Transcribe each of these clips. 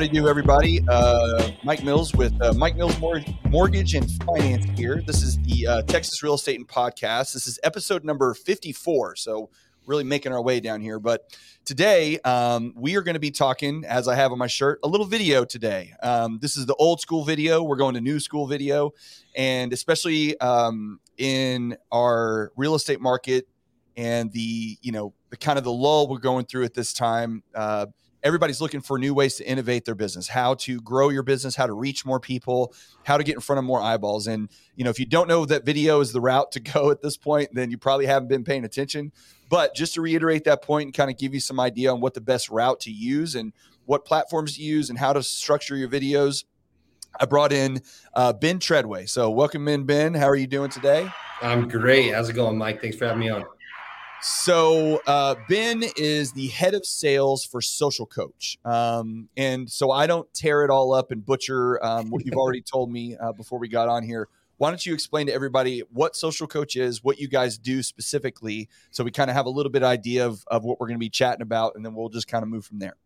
How do you do, everybody? Uh, Mike Mills with uh, Mike Mills Mor- Mortgage and Finance here. This is the uh, Texas Real Estate and Podcast. This is episode number 54. So, really making our way down here. But today, um, we are going to be talking, as I have on my shirt, a little video today. Um, this is the old school video. We're going to new school video. And especially um, in our real estate market and the, you know, the kind of the lull we're going through at this time. Uh, everybody's looking for new ways to innovate their business, how to grow your business, how to reach more people, how to get in front of more eyeballs. And, you know, if you don't know that video is the route to go at this point, then you probably haven't been paying attention. But just to reiterate that point and kind of give you some idea on what the best route to use and what platforms to use and how to structure your videos, I brought in uh, Ben Treadway. So, welcome in, Ben. How are you doing today? I'm great. How's it going, Mike? Thanks for having me on. So uh, Ben is the head of sales for Social Coach, um, and so I don't tear it all up and butcher um, what you've already told me uh, before we got on here. Why don't you explain to everybody what Social Coach is, what you guys do specifically, so we kind of have a little bit idea of, of what we're going to be chatting about, and then we'll just kind of move from there.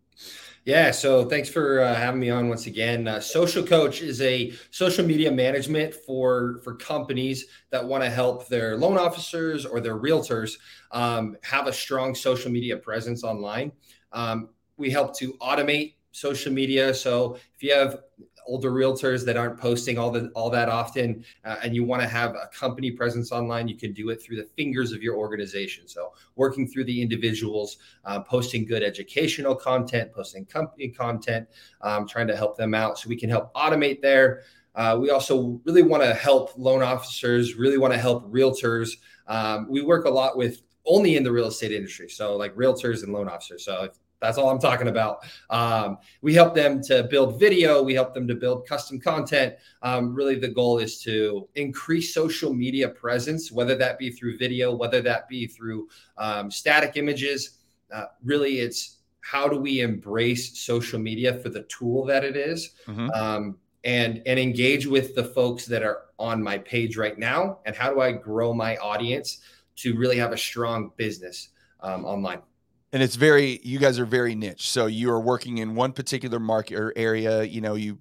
Yeah, so thanks for uh, having me on once again. Uh, social Coach is a social media management for for companies that want to help their loan officers or their realtors um, have a strong social media presence online. Um, we help to automate social media. So if you have older realtors that aren't posting all the all that often, uh, and you want to have a company presence online, you can do it through the fingers of your organization. So working through the individuals, uh, posting good educational content, posting company content, um, trying to help them out, so we can help automate there. Uh, we also really want to help loan officers, really want to help realtors. Um, we work a lot with only in the real estate industry, so like realtors and loan officers. So if that's all I'm talking about. Um, we help them to build video. We help them to build custom content. Um, really, the goal is to increase social media presence, whether that be through video, whether that be through um, static images. Uh, really, it's how do we embrace social media for the tool that it is, mm-hmm. Um, and and engage with the folks that are on my page right now, and how do I grow my audience to really have a strong business um, online and it's very you guys are very niche so you are working in one particular market or area you know you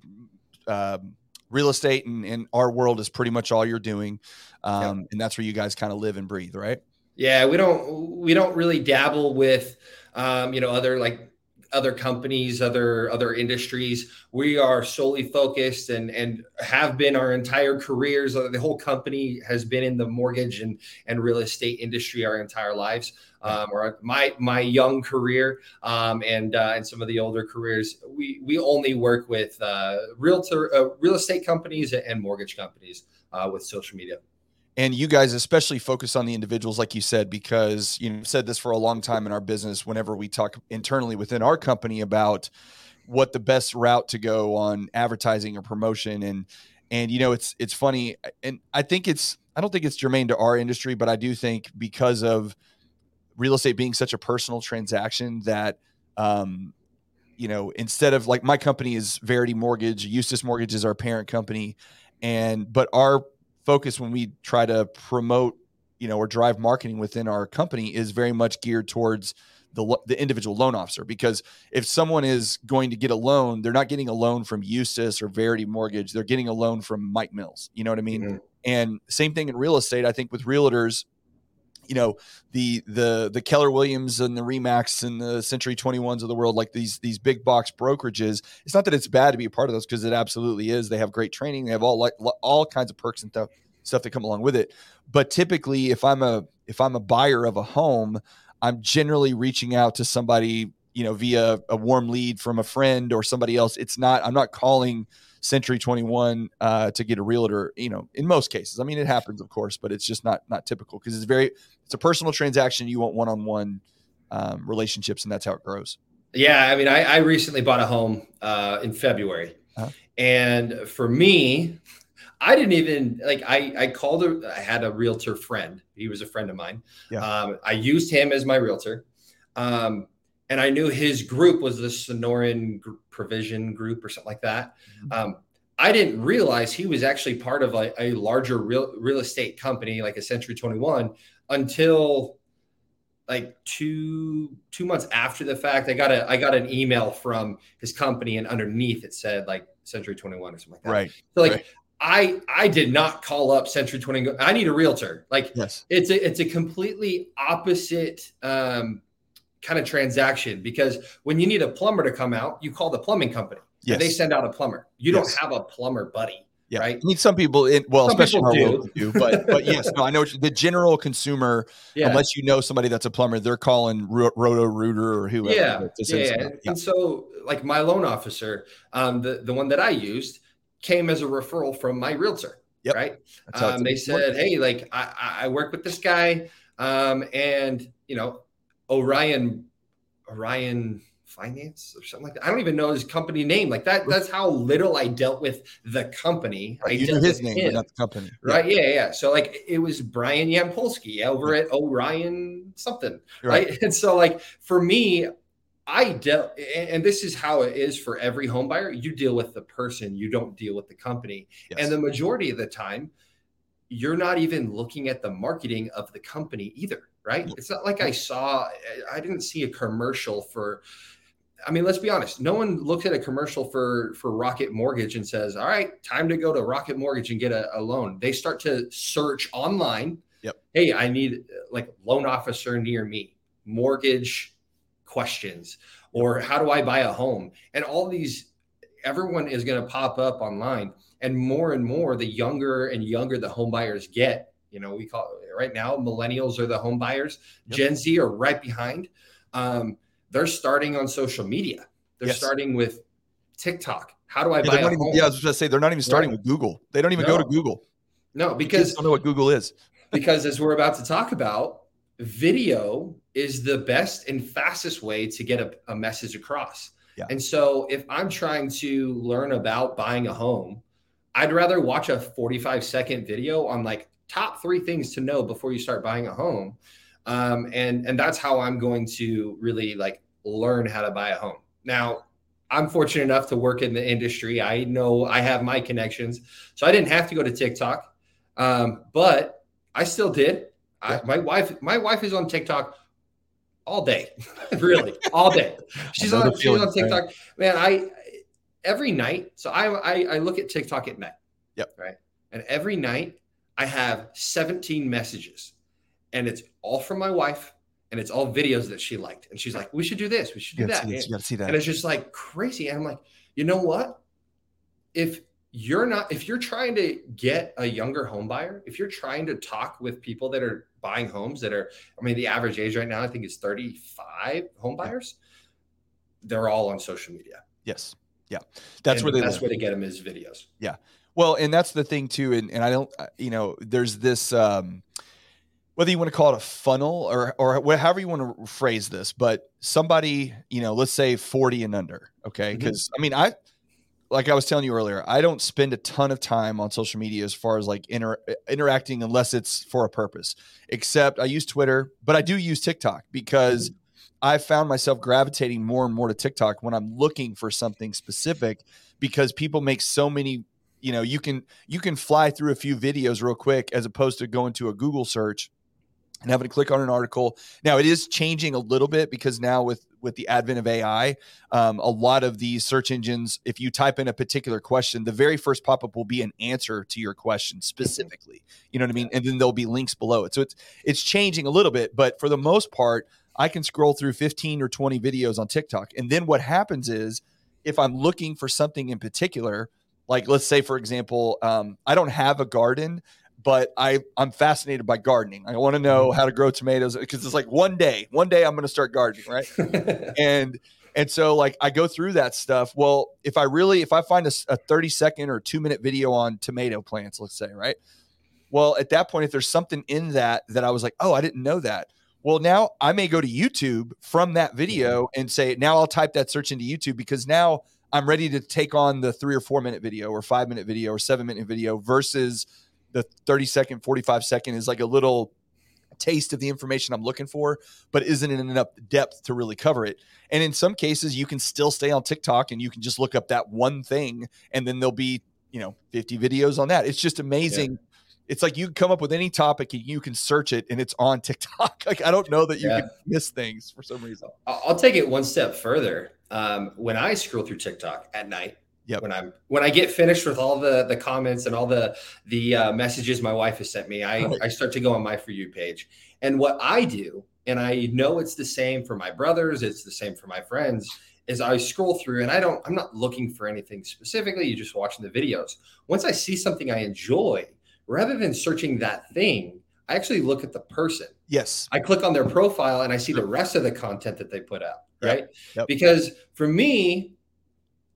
um, real estate and, and, our world is pretty much all you're doing um, yep. and that's where you guys kind of live and breathe right yeah we don't we don't really dabble with um, you know other like other companies, other other industries. We are solely focused and and have been our entire careers. The whole company has been in the mortgage and and real estate industry our entire lives. Um, or my my young career um, and uh, and some of the older careers, we we only work with uh, realtor uh, real estate companies and mortgage companies uh, with social media and you guys especially focus on the individuals like you said because you know said this for a long time in our business whenever we talk internally within our company about what the best route to go on advertising or promotion. And and you know it's it's funny and i think it's i don't think it's germane to our industry but i do think because of real estate being such a personal transaction that um you know instead of like my company is verity mortgage eustace mortgage is our parent company. And but our focus when we try to promote, you know, or drive marketing within our company is very much geared towards the, the individual loan officer because if someone is going to get a loan, they're not getting a loan from Eustace or Verity Mortgage. They're getting a loan from Mike Mills. You know what I mean? Mm-hmm. And same thing in real estate. I think with realtors, you know the the the Keller Williams and the Remax and the Century 21s of the world like these these big box brokerages it's not that it's bad to be a part of those because it absolutely is. They have great training. They have all like all kinds of perks and stuff stuff that come along with it. But typically if I'm a if I'm a buyer of a home I'm generally reaching out to somebody you know via a warm lead from a friend or somebody else. It's not I'm not calling Century 21 uh, to get a realtor. You know, in most cases, I mean, it happens, of course, but it's just not not typical because it's very it's a personal transaction. You want one on one relationships, and that's how it grows. Yeah, I mean, I, I recently bought a home uh, in February, uh-huh. and for me, I didn't even like. I I called a. I had a realtor friend. He was a friend of mine. Yeah. Um, I used him as my realtor. Um, and I knew his group was the Sonoran Provision Group or something like that. Mm-hmm. Um, I didn't realize he was actually part of a, a, larger real real estate company like a Century 21 until like two two months after the fact, I got a I got an email from his company, and underneath it said like Century 21 or something like that. Right. So like right. I I did not call up Century 20. I need a realtor. Like yes. it's a it's a completely opposite um, kind of transaction because when you need a plumber to come out, you call the plumbing company. Yes. They send out a plumber. You Yes. don't have a plumber buddy. Yeah. Right. I mean, some people, in, well, Some especially people in our do. world do, but but yes, no, I know the general consumer, Yeah. unless you know somebody that's a plumber, they're calling Ro- Roto Rooter or whoever. yeah, yeah, yeah. And so, like my loan officer, um, the the one that I used came as a referral from my realtor. Yep. Right. That's how it's Um, they said, "Hey, like I, I- I work with this guy, um, and you know, Orion, Orion Finance or something like that. I don't even know his company name. Like that. That's how little I dealt with the company. I Right, you knew his name, him. but not the company. Yeah, Right. Yeah. Yeah. So like it was Brian Yampolsky over at Orion something. Right. And so like for me, I dealt, and and this is how it is for every home buyer. You deal with the person, you don't deal with the company. Yes. And the majority of the time, you're not even looking at the marketing of the company either, right? It's not like I saw, I didn't see a commercial for. I mean, let's be honest. No one looks at a commercial for for Rocket Mortgage and says, "All right, time to go to Rocket Mortgage and get a, a loan." They start to search online. Yep. Hey, I need like loan officer near me, mortgage questions, or how do I buy a home? And all these, everyone is going to pop up online and more and more the younger and younger the home buyers get you know we call right now millennials are the home buyers Yep. gen z are right behind um, they're starting on social media they're Yes. starting with tiktok how do i Yeah, buy a even- home yeah, I was to say they're not even starting Right. with Google. They don't even go to Google. no because don't know what Google is. because as we're about to talk about video is the best and fastest way to get a, a message across Yeah. and so if i'm trying to learn about buying a home i'd rather watch a 45 second video on like top three things to know before you start buying a home um, and and that's how i'm going to really like learn how to buy a home now i'm fortunate enough to work in the industry i know i have my connections so i didn't have to go to tiktok um, but I still did. I, my wife, my wife is on TikTok all day, really, all day. She's on, she's on. TikTok, man. I every night. So I, I I look at TikTok at night. Yep. Right. And every night I have 17 messages, and it's all from my wife, and it's all videos that she liked, and she's like, "We should do this. We should do that." see this. You got to see and it's just like crazy and i'm like you know what if you're not if you're trying to get a younger home buyer if you're trying to talk with people that are buying homes that are i mean the average age right now i think is 35 home buyers they're all on social media Yes. Yeah. That's And where the they best live. way to get them is videos Yeah. Well, and that's the thing too, and, and I don't, uh, you know, there's this, um, whether you want to call it a funnel or or however you want to phrase this, but somebody, you know, let's say 40 and under, okay? Mhm. Because I mean, I, like I was telling you earlier, I don't spend a ton of time on social media as far as like inter- interacting unless it's for a purpose. Except I use Twitter, but I do use TikTok because I found myself gravitating more and more to TikTok when I'm looking for something specific because people make so many you know you can you can fly through a few videos real quick as opposed to going to a google search and having to click on an article. Now it is changing a little bit because now with with the advent of ai um, a lot of these search engines if you type in a particular question the very first pop-up will be an answer to your question specifically. You know what i mean? And then there'll be links below it. So it's it's changing a little bit but for the most part i can scroll through 15 or 20 videos on tiktok. And then what happens is if i'm looking for something in particular like let's say for example um, i don't have a garden but i i'm fascinated by gardening. I want to know how to grow tomatoes because it's like one day one day i'm going to start gardening right? And and so like i go through that stuff. Well if i really if i find a thirty second or two minute video on tomato plants let's say right? Well at that point if there's something in that that i was like oh i didn't know that well now i may go to youtube from that video and say now i'll type that search into youtube because now i'm ready to take on the three or four minute video or five minute video or seven minute video versus the 30 second 45 second is like a little taste of the information i'm looking for but isn't in enough depth to really cover it. And in some cases you can still stay on tiktok and you can just look up that one thing and then there'll be you know 50 videos on that. It's just amazing it's like you can come up with any topic and you can search it and it's on TikTok. Like I don't know that you yeah. can miss things for some reason. I'll take it one step further. Um, when I scroll through TikTok at night, Yep. When I'm when I get finished with all the the comments and all the the uh, messages my wife has sent me, I right. I start to go on my for you page. And what I do, and I know it's the same for my brothers, it's the same for my friends, is I scroll through and I don't I'm not looking for anything specifically. You're just watching the videos. Once I see something I enjoy, rather than searching that thing, I actually look at the person. Yes. I click on their profile and I see the rest of the content that they put out. Right. Yep. Yep. Because for me,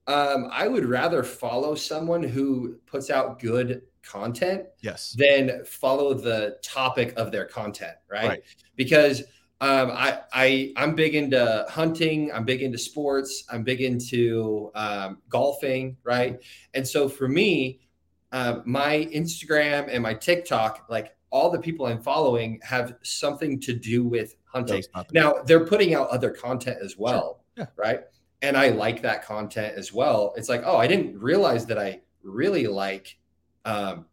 um, I would rather follow someone who puts out good content yes than follow the topic of their content right, right. because um, I, I i'm big into hunting i'm big into sports i'm big into um, golfing right and so for me uh, my instagram and my tiktok like all the people i'm following have something to do with hunting now they're putting out other content as well sure. yeah. right and I like that content as well. It's like, oh, I didn't realize that I really like um,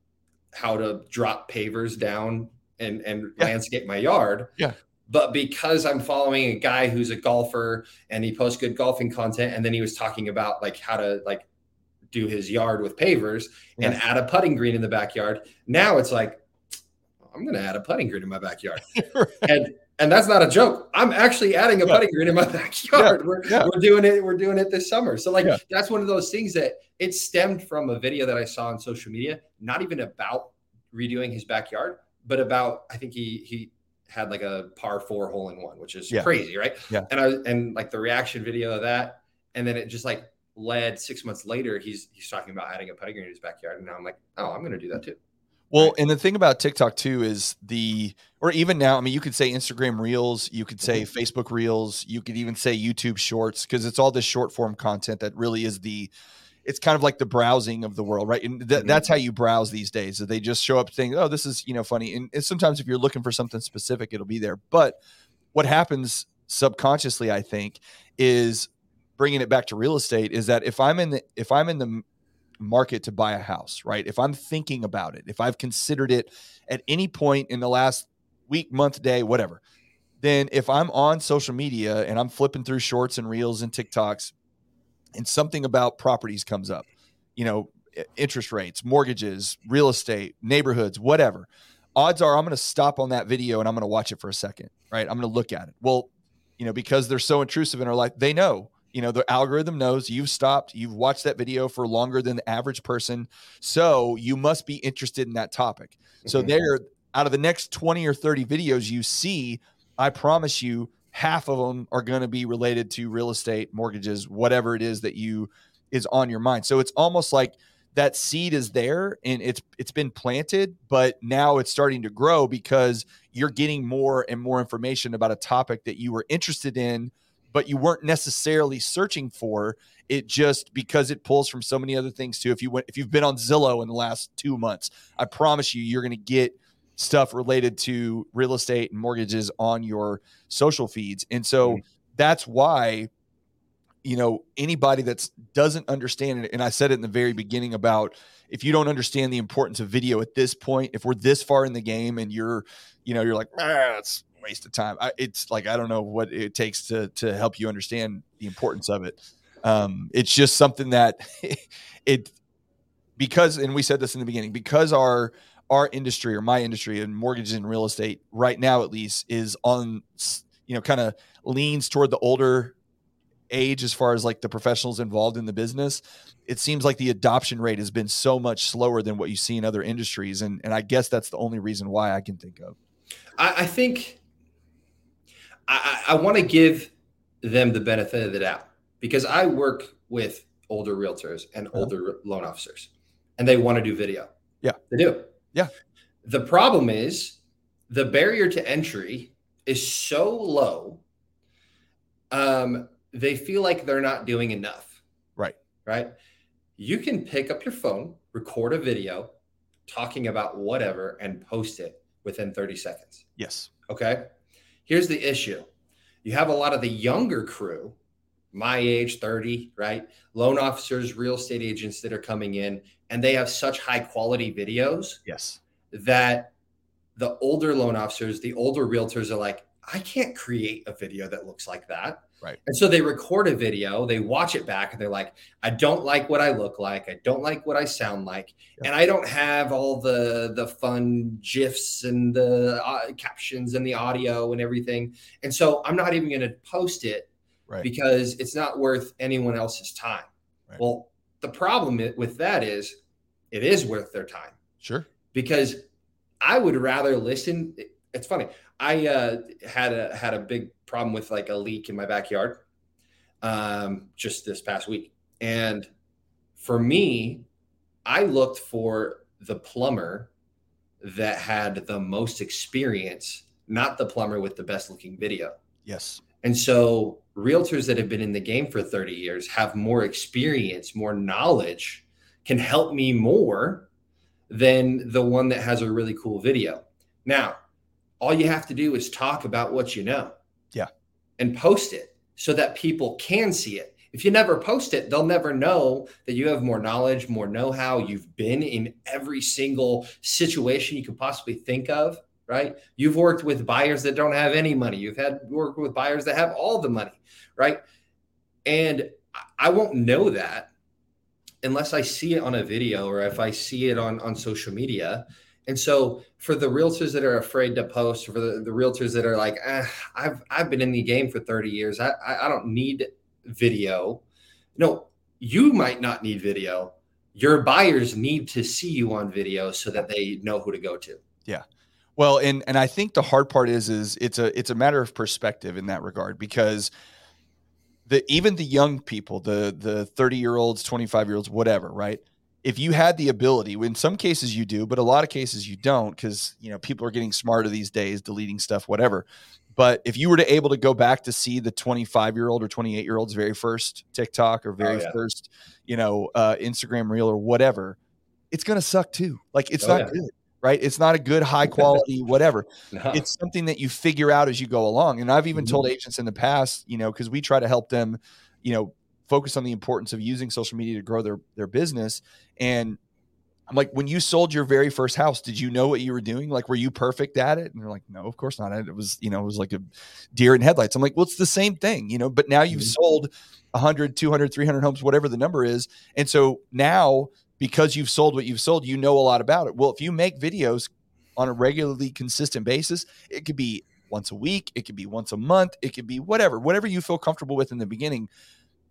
how to drop pavers down and and yeah. landscape my yard. Yeah. But because I'm following a guy who's a golfer and he posts good golfing content, and then he was talking about like how to like do his yard with pavers and add a putting green in the backyard. Now it's like I'm going to add a putting green in my backyard. right. And and that's not a joke. I'm actually adding a yeah. putting green in my backyard. Yeah. We're, yeah. we're doing it. We're doing it this summer. So like that's one of those things that it stemmed from a video that I saw on social media, not even about redoing his backyard, but about I think he he had like a par four hole in one, which is crazy, right? Yeah. And I and like the reaction video of that, and then it just like led six months later. He's he's talking about adding a putting green in his backyard, and now I'm like, oh, I'm going to do that too. Well, right. and the thing about TikTok too is the, or even now, I mean, you could say Instagram Reels, you could say mm-hmm. Facebook Reels, you could even say YouTube Shorts, because it's all this short form content that really is the, it's kind of like the browsing of the world, right? And th- mm-hmm. that's how you browse these days. They just show up saying, "Oh, this is you know funny," and, and sometimes if you're looking for something specific, it'll be there. But what happens subconsciously, I think, is bringing it back to real estate is that if I'm in the if I'm in the market to buy a house, right? If I'm thinking about it, if I've considered it at any point in the last week, month, day, whatever, then if I'm on social media and I'm flipping through shorts and reels and TikToks and something about properties comes up, you know, interest rates, mortgages, real estate, neighborhoods, whatever, odds are I'm going to stop on that video and I'm going to watch it for a second, right? I'm going to look at it. Well, you know, because they're so intrusive in our life, they know you know the algorithm knows you've stopped you've watched that video for longer than the average person so you must be interested in that topic so mm-hmm. there out of the next 20 or 30 videos you see i promise you half of them are going to be related to real estate mortgages whatever it is that you is on your mind so it's almost like that seed is there and it's it's been planted but now it's starting to grow because you're getting more and more information about a topic that you were interested in but you weren't necessarily searching for it just because it pulls from so many other things too. If you went, if you've been on Zillow in the last two months, I promise you, you're going to get stuff related to real estate and mortgages on your social feeds. And so mm-hmm. that's why, you know, anybody that doesn't understand it, and I said it in the very beginning about if you don't understand the importance of video at this point, if we're this far in the game and you're, you know, you're like, ah, it's waste of time. I, it's like I don't know what it takes to to help you understand the importance of it. Um, it's just something that it because, and we said this in the beginning, because our our industry or my industry and mortgages and real estate right now at least is on you know kind of leans toward the older age as far as like the professionals involved in the business it seems like the adoption rate has been so much slower than what you see in other industries and and i guess that's the only reason why i can think of i, I think I, I want to give them the benefit of the doubt because I work with older realtors and uh-huh. older loan officers, and they want to do video. Yeah, they do. Yeah. The problem is the barrier to entry is so low. Um, they feel like they're not doing enough. Right. Right. You can pick up your phone, record a video talking about whatever, and post it within 30 seconds. Yes. Okay. Here's the issue you have a lot of the younger crew, my age, 30, right? Loan officers, real estate agents that are coming in, and they have such high quality videos. Yes. that the older loan officers, the older realtors are like, I can't create a video that looks like that. Right. And so they record a video, they watch it back, and they're like, I don't like what I look like. I don't like what I sound like. Yeah. And I don't have all the the fun GIFs and the uh, captions and the audio and everything. And so I'm not even going to post it right. because it's not worth anyone else's time. Right. Well, the problem with that is it is worth their time. Sure. Because I would rather listen. It's funny. I uh, had a had a big problem with like a leak in my backyard um, just this past week, and for me, I looked for the plumber that had the most experience, not the plumber with the best looking video. Yes. And so, realtors that have been in the game for 30 years have more experience, more knowledge, can help me more than the one that has a really cool video. Now, all you have to do is talk about what you know. Yeah. And post it so that people can see it. If you never post it, they'll never know that you have more knowledge, more know how. You've been in every single situation you could possibly think of, right? You've worked with buyers that don't have any money. You've had worked with buyers that have all the money, right? And I won't know that unless I see it on a video or if I see it on, on social media. And so for the realtors that are afraid to post, for the, the realtors that are like, eh, I've I've been in the game for 30 years. I, I, I don't need video. No, you might not need video. Your buyers need to see you on video so that they know who to go to. Yeah. Well, and and I think the hard part is is it's a it's a matter of perspective in that regard because the even the young people, the the 30 year olds, 25 year olds, whatever, right? If you had the ability, in some cases you do, but a lot of cases you don't, because you know people are getting smarter these days, deleting stuff, whatever. But if you were to able to go back to see the 25 year old or 28 year old's very first TikTok or very oh, yeah. first, you know, uh, Instagram reel or whatever, it's gonna suck too. Like it's oh, not yeah. good, right? It's not a good high quality whatever. no. It's something that you figure out as you go along. And I've even mm-hmm. told agents in the past, you know, because we try to help them, you know, focus on the importance of using social media to grow their their business and I'm like, when you sold your very first house, did you know what you were doing? Like, were you perfect at it? And they're like, no, of course not. It was, you know, it was like a deer in headlights. I'm like, well, it's the same thing, you know, but now you've mm-hmm. sold 100, 200, 300 homes, whatever the number is. And so now, because you've sold what you've sold, you know a lot about it. Well, if you make videos on a regularly consistent basis, it could be once a week, it could be once a month, it could be whatever, whatever you feel comfortable with in the beginning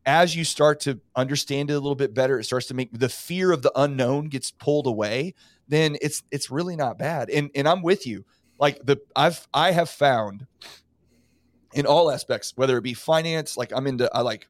as you start to understand it a little bit better, it starts to make the fear of the unknown gets pulled away. Then it's it's really not bad. And and I'm with you. Like the I've I have found in all aspects, whether it be finance, like I'm into I like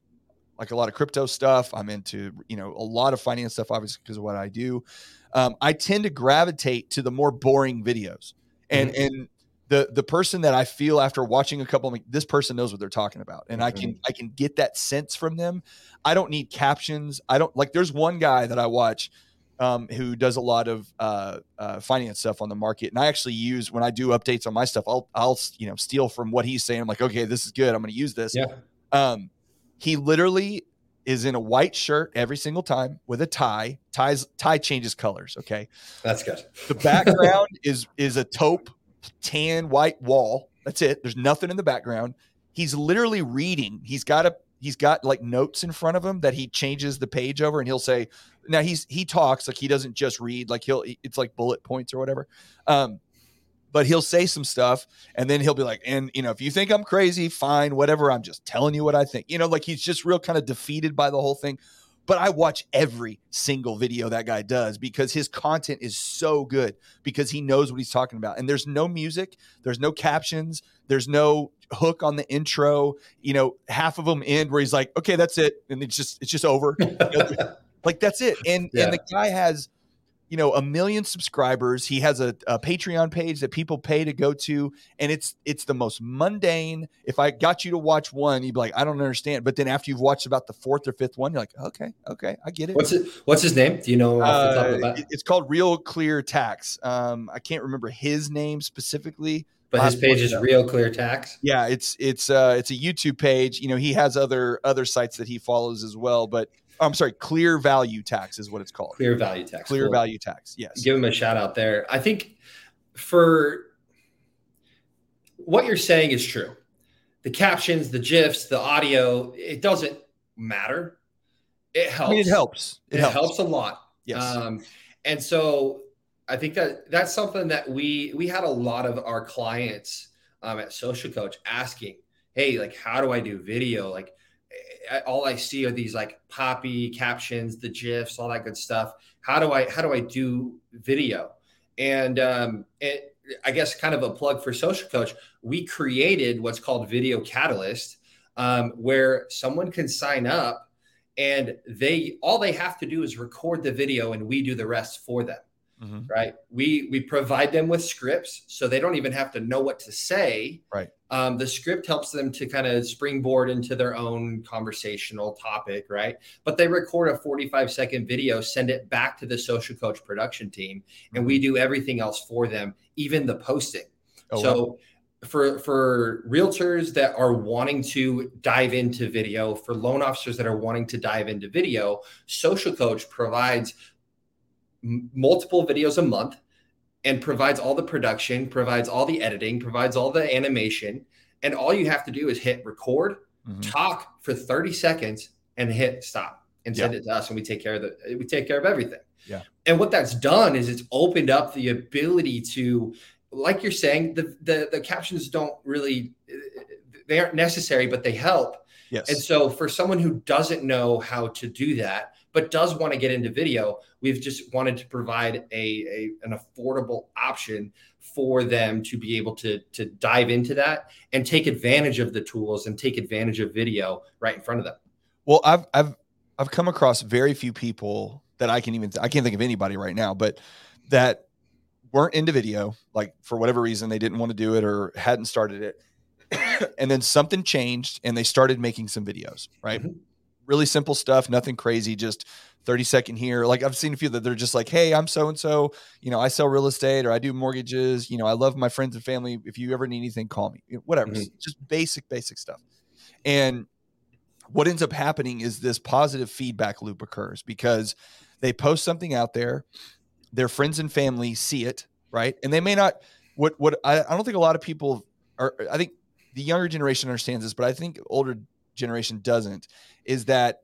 like a lot of crypto stuff. I'm into you know a lot of finance stuff, obviously because of what I do. Um, I tend to gravitate to the more boring videos, and mm-hmm. and the the person that I feel after watching a couple, like, this person knows what they're talking about, and mm-hmm. I can. I can get that sense from them. I don't need captions. I don't like. There's one guy that I watch um, who does a lot of uh, uh, finance stuff on the market, and I actually use when I do updates on my stuff. I'll I'll you know steal from what he's saying. I'm like, okay, this is good. I'm going to use this. Yeah. Um, he literally is in a white shirt every single time with a tie. Ties tie changes colors. Okay, that's good. The background is is a taupe tan white wall. That's it. There's nothing in the background. He's literally reading. He's got a he's got like notes in front of him that he changes the page over and he'll say now he's he talks like he doesn't just read like he'll it's like bullet points or whatever um but he'll say some stuff and then he'll be like and you know if you think i'm crazy fine whatever i'm just telling you what i think you know like he's just real kind of defeated by the whole thing but I watch every single video that guy does because his content is so good because he knows what he's talking about. And there's no music, there's no captions, there's no hook on the intro. You know, half of them end where he's like, "Okay, that's it," and it's just it's just over. like that's it. And yeah. and the guy has you know a million subscribers. He has a, a, patreon page that people pay to go to and it's it's the most mundane. If i got you to watch one you'd be like i don't understand. But then after you've watched about the fourth or fifth one you're like okay okay i get it. What's it what's his name? Do you know uh, it's called real clear tax. Um i can't remember his name specifically. But his page is real clear tax? Yeah it's it's uh it's a youtube page. You know he has other other sites that he follows as well but I'm sorry, clear value tax is what it's called. Clear value tax. Clear cool. value tax. Yes. Give him a shout out there. I think for what you're saying is true. The captions, the gifs, the audio, it doesn't matter. It helps. I mean, it helps. It, it helps. helps. a lot. Yes. Um, and so I think that that's something that we we had a lot of our clients um, at Social Coach asking, "Hey, like, how do I do video? Like, all I see are these like poppy captions, the gifs, all that good stuff. How do I how do I do video?" And um, it, I guess kind of a plug for Social Coach. We created what's called Video Catalyst, um, where someone can sign up and they all they have to do is record the video and we do the rest for them mm-hmm. right we we provide them with scripts so they don't even have to know what to say right um, the script helps them to kind of springboard into their own conversational topic right? But they record a 45 second video send it back to the social coach production team and mm-hmm. we do everything else for them even the posting. Oh, so wow. for for realtors that are wanting to dive into video for loan officers that are wanting to dive into video social coach provides m- multiple videos a month and provides all the production provides all the editing provides all the animation and all you have to do is hit record mm-hmm. talk for 30 seconds and hit stop and send yeah. it to us and we take care of the we take care of everything yeah and what that's done is it's opened up the ability to like you're saying, the, the the captions don't really they aren't necessary, but they help. Yes. And so for someone who doesn't know how to do that, but does want to get into video, we've just wanted to provide a, a an affordable option for them to be able to to dive into that and take advantage of the tools and take advantage of video right in front of them. Well, I've I've I've come across very few people that I can even I can't think of anybody right now, but that weren't into video, like for whatever reason they didn't want to do it or hadn't started it. and then something changed and they started making some videos, right? Mm-hmm. Really simple stuff, nothing crazy, just 30 second here. Like I've seen a few that they're just like, hey, I'm so and so, you know, I sell real estate or I do mortgages, you know, I love my friends and family. If you ever need anything, call me. You know, whatever. Mm-hmm. Just basic, basic stuff. And what ends up happening is this positive feedback loop occurs because they post something out there their friends and family see it, right? And they may not. What what I, I don't think a lot of people are. I think the younger generation understands this, but I think older generation doesn't. Is that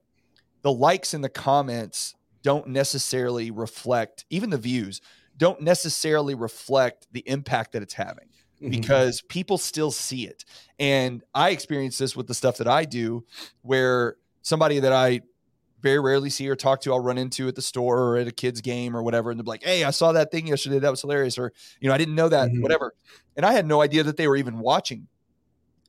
the likes and the comments don't necessarily reflect even the views don't necessarily reflect the impact that it's having mm-hmm. because people still see it. And I experience this with the stuff that I do where somebody that I very rarely see or talk to, I'll run into at the store or at a kid's game or whatever. And they're like, Hey, I saw that thing yesterday. That was hilarious. Or, you know, I didn't know that, mm-hmm. whatever. And I had no idea that they were even watching.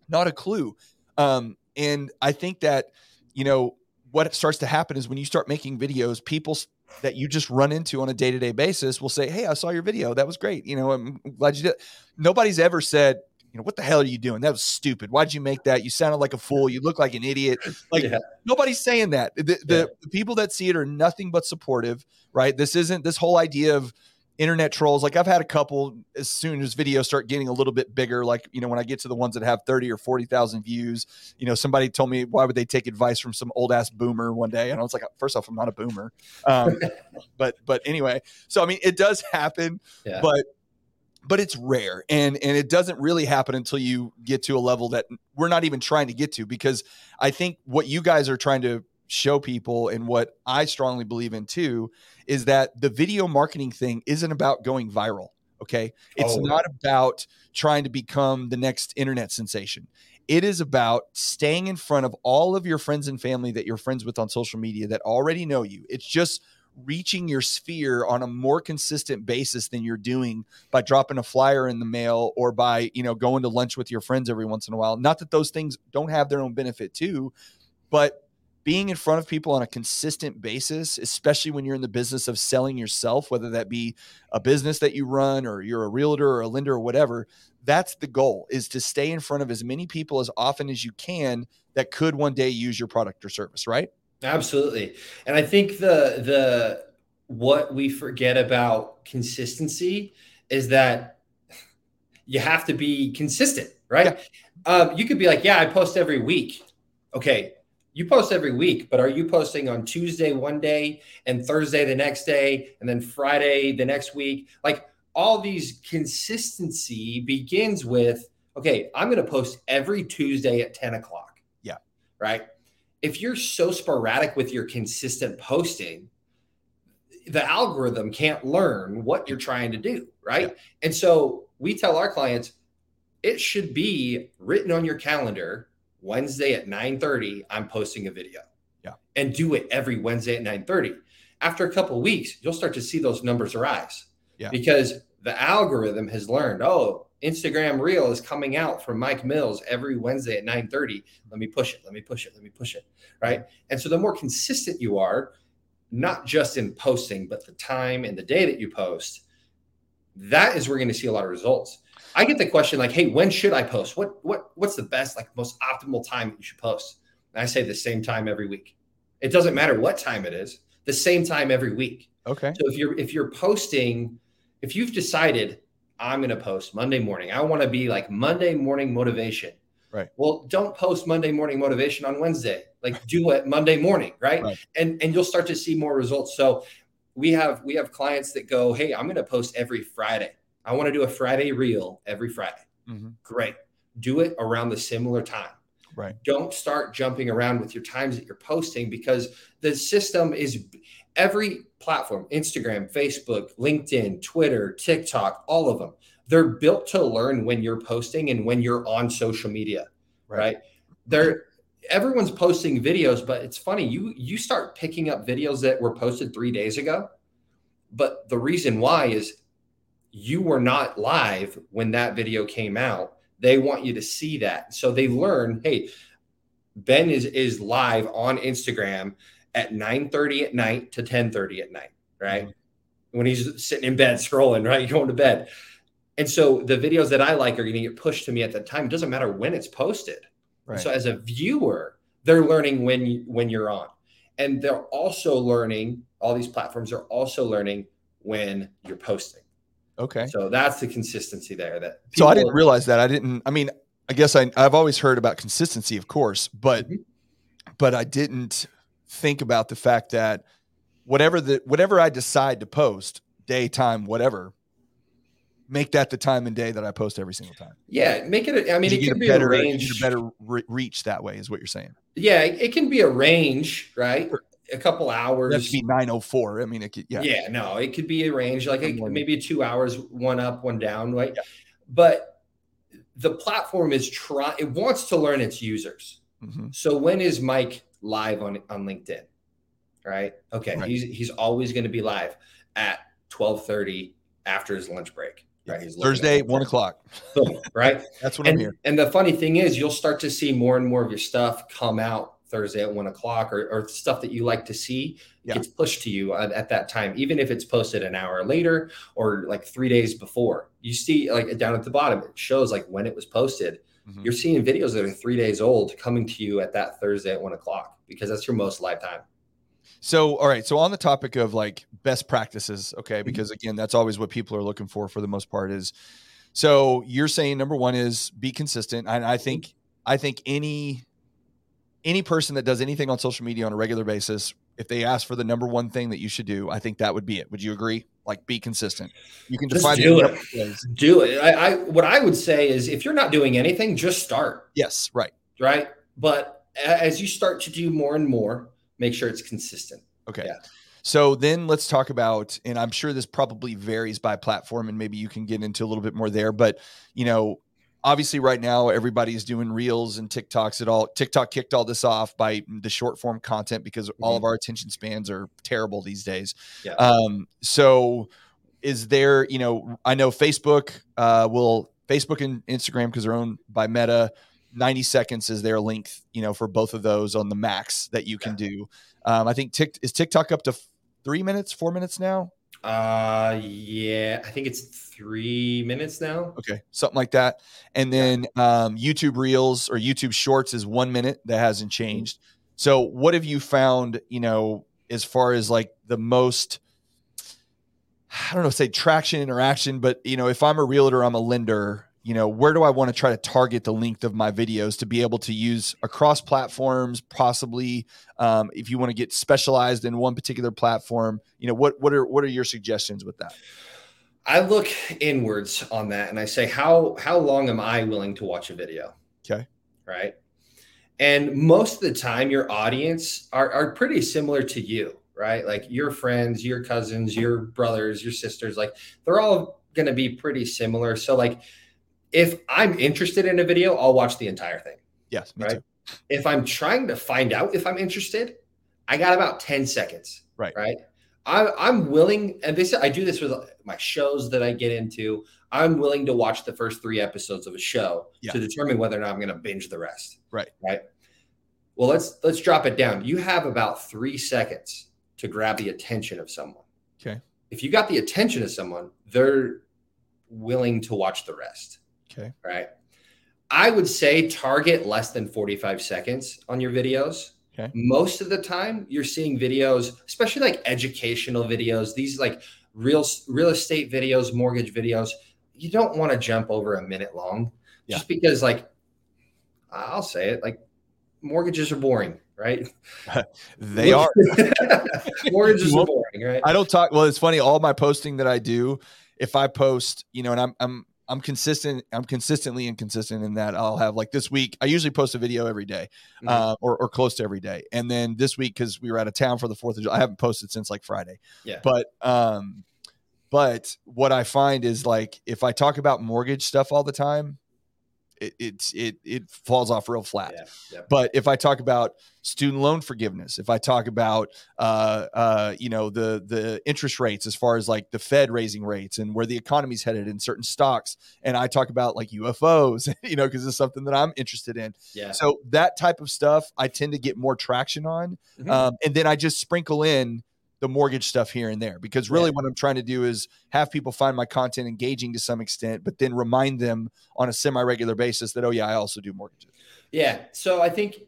Not a clue. Um, and I think that, you know, what starts to happen is when you start making videos, people that you just run into on a day to day basis will say, Hey, I saw your video. That was great. You know, I'm glad you did. Nobody's ever said, you know, what the hell are you doing? That was stupid. Why'd you make that? You sounded like a fool. You look like an idiot. Like yeah. nobody's saying that. The, the, yeah. the, people that see it are nothing but supportive, right? This isn't this whole idea of internet trolls. Like I've had a couple as soon as videos start getting a little bit bigger, like, you know, when I get to the ones that have 30 or 40,000 views, you know, somebody told me, why would they take advice from some old ass boomer one day? And I was like, first off, I'm not a boomer. Um, but, but anyway, so, I mean, it does happen, yeah. but but it's rare and and it doesn't really happen until you get to a level that we're not even trying to get to because i think what you guys are trying to show people and what i strongly believe in too is that the video marketing thing isn't about going viral okay? It's oh. not about trying to become the next internet sensation. It is about staying in front of all of your friends and family that you're friends with on social media that already know you. It's just reaching your sphere on a more consistent basis than you're doing by dropping a flyer in the mail or by you know going to lunch with your friends every once in a while. Not that those things don't have their own benefit too but being in front of people on a consistent basis especially when you're in the business of selling yourself whether that be a business that you run or you're a realtor or a lender or whatever that's the goal is to stay in front of as many people as often as you can that could one day use your product or service right Absolutely. And I think the the what we forget about consistency is that you have to be consistent, right? Yeah. Um, you could be like, yeah, I post every week. Okay, You post every week, but are you posting on Tuesday one day and Thursday the next day and then Friday the next week? Like all these consistency begins with okay, I'm going to post every Tuesday at 10 o'clock. Yeah. Right. If you're so sporadic with your consistent posting, the algorithm can't learn what you're trying to do. Right. Yeah. And so we tell our clients it should be written on your calendar Wednesday at 9 30, I'm posting a video. Yeah. And do it every Wednesday at 9 30. After a couple weeks, you'll start to see those numbers rise. Yeah. Because the algorithm has learned, oh, Instagram Reel is coming out from Mike Mills every Wednesday at 9:30. Let me push it. Let me push it. Let me push it. Right. And so the more consistent you are, not just in posting, but the time and the day that you post, that is where we're going to see a lot of results. I get the question like, hey, when should I post? What what what's the best, like most optimal time that you should post? And I say the same time every week. It doesn't matter what time it is, the same time every week. Okay. So if you're if you're posting, if you've decided I'm going to post Monday morning. I want to be like Monday morning motivation. Right. Well, don't post Monday morning motivation on Wednesday. Like do it Monday morning, right? right? And and you'll start to see more results. So we have we have clients that go, "Hey, I'm going to post every Friday. I want to do a Friday reel every Friday." Mm-hmm. Great. Do it around the similar time. Right. Don't start jumping around with your times that you're posting because the system is every platform Instagram, Facebook, LinkedIn, Twitter, TikTok, all of them. They're built to learn when you're posting and when you're on social media, right? right? They're everyone's posting videos, but it's funny you you start picking up videos that were posted 3 days ago. But the reason why is you were not live when that video came out. They want you to see that. So they learn, hey, Ben is is live on Instagram at 9 30 at night to 10 30 at night, right? Mm-hmm. When he's sitting in bed scrolling, right? Going to bed. And so the videos that I like are going to get pushed to me at that time. It doesn't matter when it's posted. Right. So as a viewer, they're learning when you, when you're on. And they're also learning, all these platforms are also learning when you're posting. Okay. So that's the consistency there that So I didn't realize that. I didn't I mean, I guess I I've always heard about consistency, of course, but mm-hmm. but I didn't think about the fact that whatever the whatever I decide to post, daytime, whatever, make that the time and day that I post every single time. Yeah, make it. A, I mean, it can be better, a range, a better re- reach that way, is what you're saying. Yeah, it can be a range, right? Sure. A couple hours. That be 904. I mean, it could. Yeah. Yeah. No, it could be a range, like a, maybe two hours, one up, one down, right? Yeah. But the platform is trying. It wants to learn its users. Mm-hmm. So when is Mike live on on LinkedIn. Right? Okay. Right. He's he's always going to be live at 12:30 after his lunch break. Right. He's Thursday, one o'clock. Boom, right. That's what and, I'm here. And the funny thing is you'll start to see more and more of your stuff come out Thursday at one o'clock or, or stuff that you like to see yeah. gets pushed to you at, at, that time, even if it's posted an hour later or like three days before. You see, like down at the bottom, it shows like when it was posted. Mm-hmm. You're seeing videos that are three days old coming to you at that Thursday at one o'clock because that's your most lifetime. So, all right. So, on the topic of like best practices, okay, mm-hmm. because again, that's always what people are looking for for the most part is. So, you're saying number one is be consistent, and I think I think any any person that does anything on social media on a regular basis, if they ask for the number one thing that you should do, I think that would be it. Would you agree? Like, be consistent. You can just do it. Do it. I, I what I would say is, if you're not doing anything, just start. Yes. Right. Right. But as you start to do more and more, make sure it's consistent. Okay. Yeah. So then let's talk about, and I'm sure this probably varies by platform, and maybe you can get into a little bit more there. But you know, obviously, right now everybody's doing reels and TikToks. At all, TikTok kicked all this off by the short form content because mm-hmm. all of our attention spans are terrible these days. Yeah. Um. So, is there, you know, I know Facebook uh, will Facebook and Instagram because they're owned by Meta 90 seconds is their length, you know, for both of those on the max that you can yeah. do. Um, I think Tik is TikTok up to three minutes, four minutes now. Uh, yeah, I think it's three minutes now. Okay, something like that. And then um, YouTube Reels or YouTube Shorts is one minute. That hasn't changed. So, what have you found? You know, as far as like the most, I don't know, say traction interaction, but you know, if I'm a realtor, I'm a lender you know where do i want to try to target the length of my videos to be able to use across platforms possibly um, if you want to get specialized in one particular platform? You know what what are what are your suggestions with that? I look inwards on that and i say how how long am i willing to watch a video? Okay. Right? And most of the time your audience are, are pretty similar to you right? Like your friends your cousins your brothers your sisters like they're all going to be pretty similar. So like if I'm interested in a video, I'll watch the entire thing. Yes, right. Too. If I'm trying to find out if I'm interested, I got about 10 seconds. Right. Right. I, am willing, and this I do this with my shows that I get into. I'm willing to watch the first three episodes of a show yeah. to determine whether or not I'm going to binge the rest. Right. Right. Well, let's let's drop it down. You have about three seconds to grab the attention of someone. Okay. If you got the attention of someone, they're willing to watch the rest. Okay. Right. I would say target less than 45 seconds on your videos. Okay. Most of the time, you're seeing videos, especially like educational videos, these like real real estate videos, mortgage videos. You don't want to jump over a minute long, yeah. just because like I'll say it, like mortgages are boring, right? they are. mortgages are boring, right? I don't talk. Well, it's funny. All my posting that I do, if I post, you know, and I'm I'm I'm consistent. I'm consistently inconsistent in that I'll have like this week. I usually post a video every day, mm-hmm. uh, or, or close to every day. And then this week, because we were out of town for the Fourth of July, I haven't posted since like Friday. Yeah. But um, but what I find is like if I talk about mortgage stuff all the time, it, it's it it falls off real flat. Yeah, yeah. But if I talk about student loan forgiveness, if I talk about uh, uh, you know the the interest rates as far as like the Fed raising rates and where the economy's headed in certain stocks, and I talk about like UFOs, you know, because it's something that I'm interested in. Yeah. So that type of stuff I tend to get more traction on, mm-hmm. um, and then I just sprinkle in the mortgage stuff here and there because really yeah. what I'm trying to do is have people find my content engaging to some extent, but then remind them on a semi regular basis that, oh, yeah, I also do mortgages. Yeah. So I think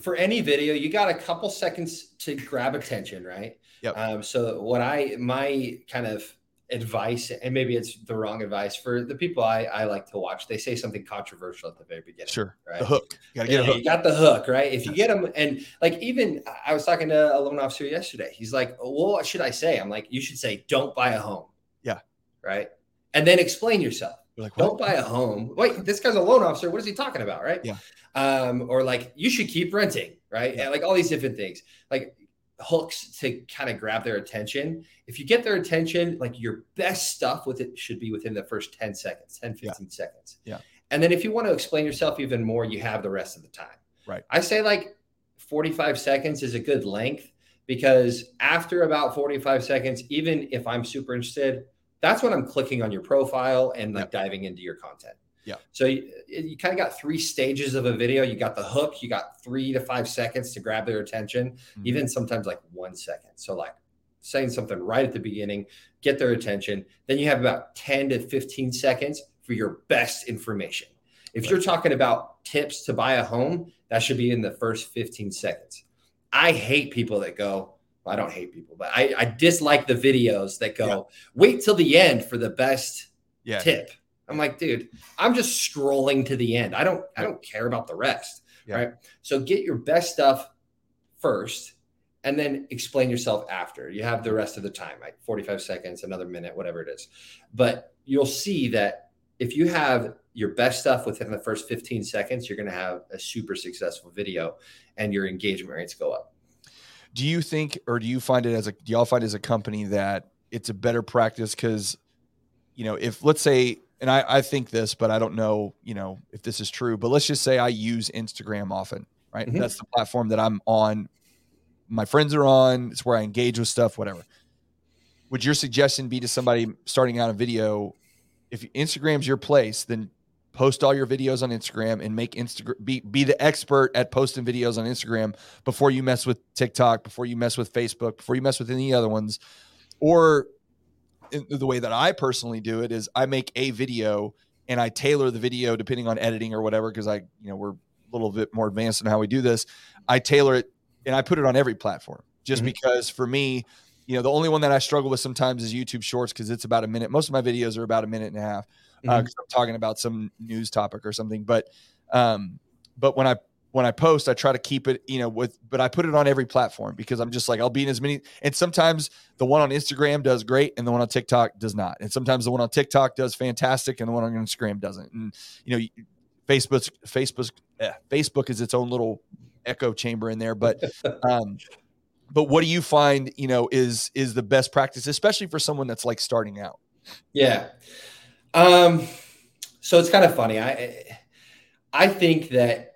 for any video, you got a couple seconds to grab attention, right? Yep. Um, so what I, my kind of advice, and maybe it's the wrong advice for the people I, I like to watch. They say something controversial at the very beginning. Sure. Right. The hook. You gotta get yeah, a hook. You got the hook, right? If you get them, and like even I was talking to a loan officer yesterday. He's like, well, what should I say? I'm like, you should say, don't buy a home. Yeah. Right. And then explain yourself. Like, don't buy a home. Wait, this guy's a loan officer. What is he talking about? Right. Yeah. Um, or like you should keep renting, right? Yeah. like all these different things. Like hooks to kind of grab their attention. If you get their attention, like your best stuff with it should be within the first 10 seconds, 10, 15 yeah. seconds. Yeah. And then if you want to explain yourself even more, you have the rest of the time. Right. I say like 45 seconds is a good length because after about 45 seconds, even if I'm super interested, that's when I'm clicking on your profile and like yeah. diving into your content. Yeah. So you, you kind of got three stages of a video. You got the hook, you got three to five seconds to grab their attention, mm-hmm. even sometimes like one second. So, like saying something right at the beginning, get their attention. Then you have about 10 to 15 seconds for your best information. If right. you're talking about tips to buy a home, that should be in the first 15 seconds. I hate people that go, well, I don't hate people, but I, I dislike the videos that go, yeah. wait till the end for the best yeah. tip I'm like, dude, I'm just scrolling to the end. I don't, I don't care about the rest. Yeah. Right. So get your best stuff first and then explain yourself after. You have the rest of the time, like 45 seconds, another minute, whatever it is. But you'll see that if you have your best stuff within the first 15 seconds, you're going to have a super successful video and your engagement rates go up. Do you think, or do you find it as a, do y'all find as a company that it's a better practice? Cause, you know, if let's say and I, I think this, but I don't know, you know, if this is true. But let's just say I use Instagram often, right? Mm-hmm. That's the platform that I'm on. My friends are on. It's where I engage with stuff, whatever. Would your suggestion be to somebody starting out a video? If Instagram's your place, then post all your videos on Instagram and make Instagram be be the expert at posting videos on Instagram before you mess with TikTok, before you mess with Facebook, before you mess with any other ones, or the way that I personally do it is I make a video and I tailor the video depending on editing or whatever because I you know we're a little bit more advanced in how we do this. I tailor it and I put it on every platform just mm-hmm. because for me, you know, the only one that I struggle with sometimes is YouTube Shorts because it's about a minute. Most of my videos are about a minute and a half because uh, mm-hmm. I'm talking about some news topic or something. But um, but when I when I post, I try to keep it, you know, with, but I put it on every platform because I'm just like, I'll be in as many. And sometimes the one on Instagram does great and the one on TikTok does not. And sometimes the one on TikTok does fantastic and the one on Instagram doesn't. And, you know, Facebook's, Facebook, yeah, Facebook is its own little echo chamber in there. But, um, but what do you find, you know, is, is the best practice, especially for someone that's like starting out? Yeah. Um, so it's kind of funny. I, I think that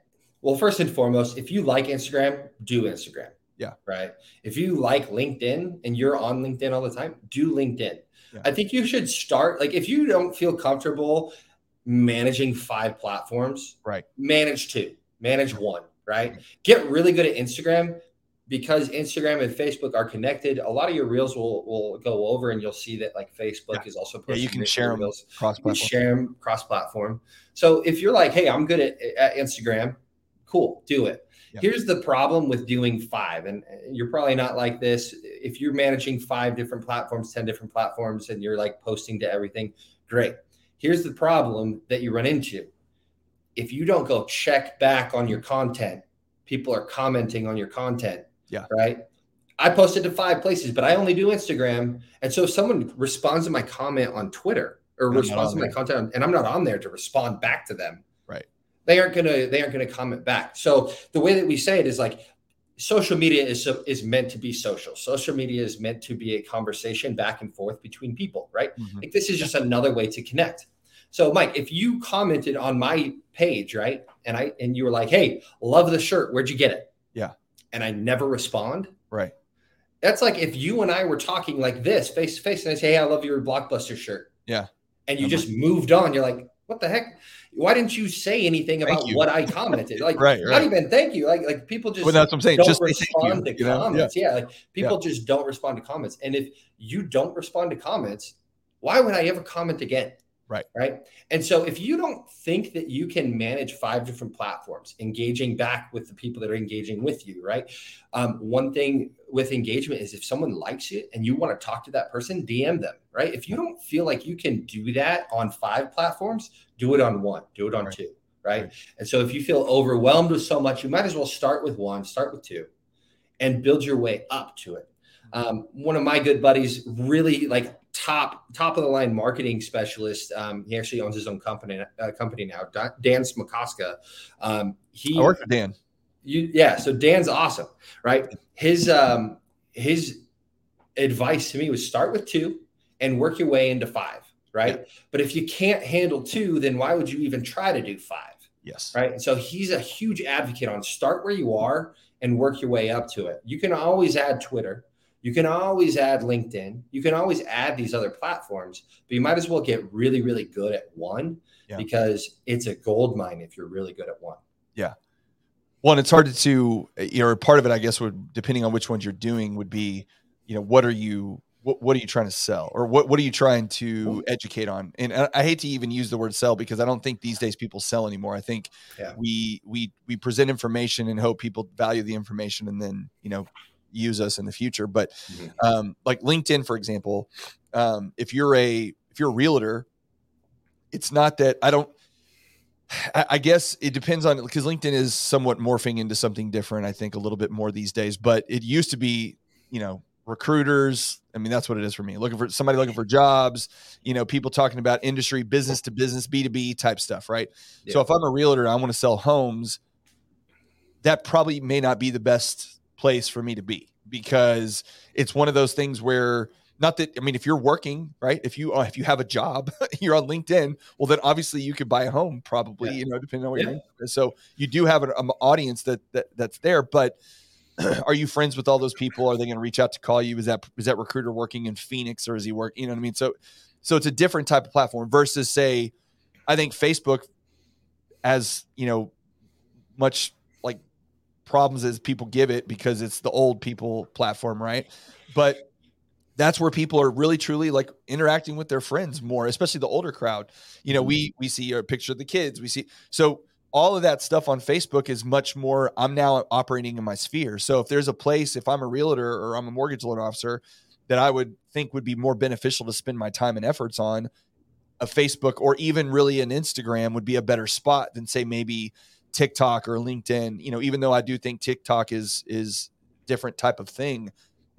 well, first and foremost, if you like Instagram, do Instagram. Yeah. Right. If you like LinkedIn and you're on LinkedIn all the time, do LinkedIn. Yeah. I think you should start like if you don't feel comfortable managing five platforms, right? Manage two, manage one, right? Get really good at Instagram because Instagram and Facebook are connected. A lot of your reels will will go over, and you'll see that like Facebook yeah. is also posting. Yeah, you can share them cross platform. Share them cross platform. So if you're like, hey, I'm good at, at Instagram, cool, do it. Here's the problem with doing five, and uh, you're probably not like this. If you're managing five different platforms, 10 different platforms, and you're like posting to everything, great. Here's the problem that you run into. If you don't go check back on your content, people are commenting on your content. Yeah. Right. I posted to five places, but I only do Instagram. And so if someone responds to my comment on Twitter or I'm responds to my content and I'm not on there to respond back to them, they aren't gonna they aren't gonna comment back. So the way that we say it is like social media is is meant to be social. Social media is meant to be a conversation back and forth between people, right? Mm-hmm. Like this is just another way to connect. So Mike, if you commented on my page, right? And I and you were like, "Hey, love the shirt. Where'd you get it?" Yeah. And I never respond. Right. That's like if you and I were talking like this face to face and I say, "Hey, I love your blockbuster shirt." Yeah. And you I'm just like, moved on. You're like, "What the heck?" Why didn't you say anything about what I commented? Like, right, right. not even thank you. Like, like people just well, that's what I'm saying. Don't just respond you, to comments. Yeah. yeah. like people yeah. just don't respond to comments. And if you don't respond to comments, why would I ever comment again? Right. Right. And so if you don't think that you can manage five different platforms, engaging back with the people that are engaging with you, right? Um, one thing with engagement is if someone likes it and you want to talk to that person, DM them, right? If you don't feel like you can do that on five platforms, do it on one, do it on right. two, right? right? And so if you feel overwhelmed with so much, you might as well start with one, start with two, and build your way up to it. Mm-hmm. Um, one of my good buddies really like top top of the line marketing specialist. Um, he actually owns his own company uh, company now. Dan Smakoska. Um, he I work for Dan. You yeah. So Dan's awesome, right? His um his advice to me was start with two and work your way into five, right? Yeah. But if you can't handle two, then why would you even try to do five? Yes. Right. And so he's a huge advocate on start where you are and work your way up to it. You can always add Twitter you can always add LinkedIn. You can always add these other platforms, but you might as well get really, really good at one yeah. because it's a gold mine if you're really good at one. Yeah. Well, and it's hard to, you know, part of it, I guess, would depending on which ones you're doing, would be, you know, what are you, what, what are you trying to sell, or what what are you trying to mm-hmm. educate on? And I, I hate to even use the word sell because I don't think these days people sell anymore. I think yeah. we we we present information and hope people value the information, and then you know use us in the future. But mm-hmm. um, like LinkedIn, for example, um, if you're a if you're a realtor, it's not that I don't. I, guess it depends on because LinkedIn is somewhat morphing into something different. I think a little bit more these days, but it used to be, you know, recruiters. I mean, that's what it is for me. Looking for somebody looking for jobs, you know, people talking about industry, business to business, B2B type stuff, right? Yeah. So if I'm a realtor, I want to sell homes, that probably may not be the best place for me to be because it's one of those things where not that I mean if you're working right if you if you have a job you're on LinkedIn well then obviously you could buy a home probably yeah. you know depending on what yeah. you're so you do have an um, audience that, that that's there but are you friends with all those people are they going to reach out to call you is that is that recruiter working in Phoenix or is he work you know what I mean so so it's a different type of platform versus say I think Facebook as you know much problems as people give it because it's the old people platform, right? But that's where people are really truly like interacting with their friends more, especially the older crowd. You know, we we see a picture of the kids, we see so all of that stuff on Facebook is much more I'm now operating in my sphere. So if there's a place, if I'm a realtor or I'm a mortgage loan officer, that I would think would be more beneficial to spend my time and efforts on, a Facebook or even really an Instagram would be a better spot than say maybe TikTok or LinkedIn. You know, even though I do think TikTok is is different type of thing.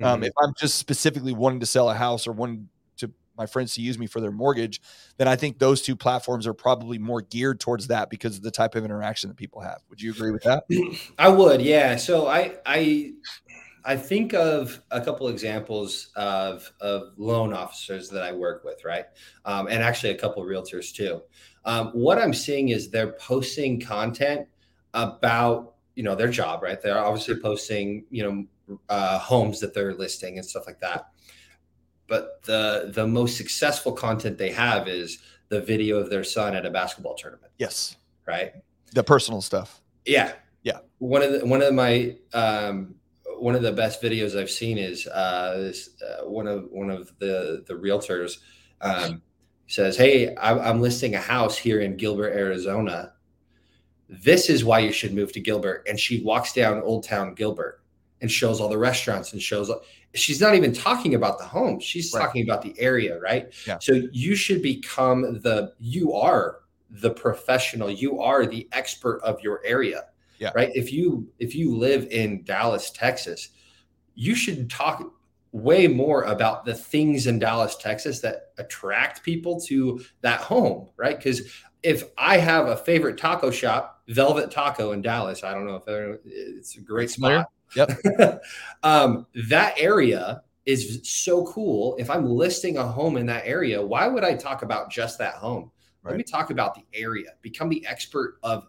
Um, mm-hmm. Um, if I'm just specifically wanting to sell a house or wanting to my friends to use me for their mortgage, then I think those two platforms are probably more geared towards that because of the type of interaction that people have. Would you agree with that? I would, yeah. So I I I think of a couple examples of, of loan officers that I work with, right? Um, and actually a couple realtors too. Um, what I'm seeing is they're posting content about, you know, their job, right? They're obviously posting, you know, uh, homes that they're listing and stuff like that. But the the most successful content they have is the video of their son at a basketball tournament. Yes. Right. The personal stuff. Yeah. Yeah. One of the, one of my um, one of the best videos I've seen is uh, this, uh, one of one of the the realtors um, says, "Hey, I'm listing a house here in Gilbert, Arizona. This is why you should move to Gilbert." And she walks down Old Town Gilbert and shows all the restaurants and shows. She's not even talking about the home; she's right. talking about the area, right? Yeah. So you should become the you are the professional. You are the expert of your area yeah. Right. If you if you live in Dallas, Texas, you should talk way more about the things in Dallas, Texas that attract people to that home, right? Because if I have a favorite taco shop, Velvet Taco in Dallas, I don't know if it's a great spot. Yep. um, that area is so cool. If I'm listing a home in that area, why would I talk about just that home? Right. Let me talk about the area. Become the expert of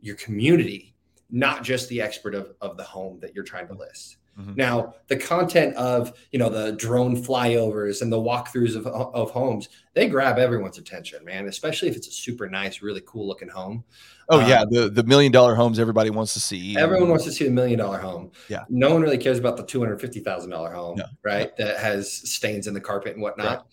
your community not just the expert of, of the home that you're trying to list. Mm-hmm. Now, the content of you know the drone flyovers and the walkthroughs of, of homes, they grab everyone's attention, man. Especially if it's a super nice, really cool looking home. Oh um, yeah, the the million dollar homes everybody wants to see. Everyone wants to see the million dollar home. Yeah. No one really cares about the two hundred fifty thousand dollar home, no. right? No. That has stains in the carpet and whatnot. Right.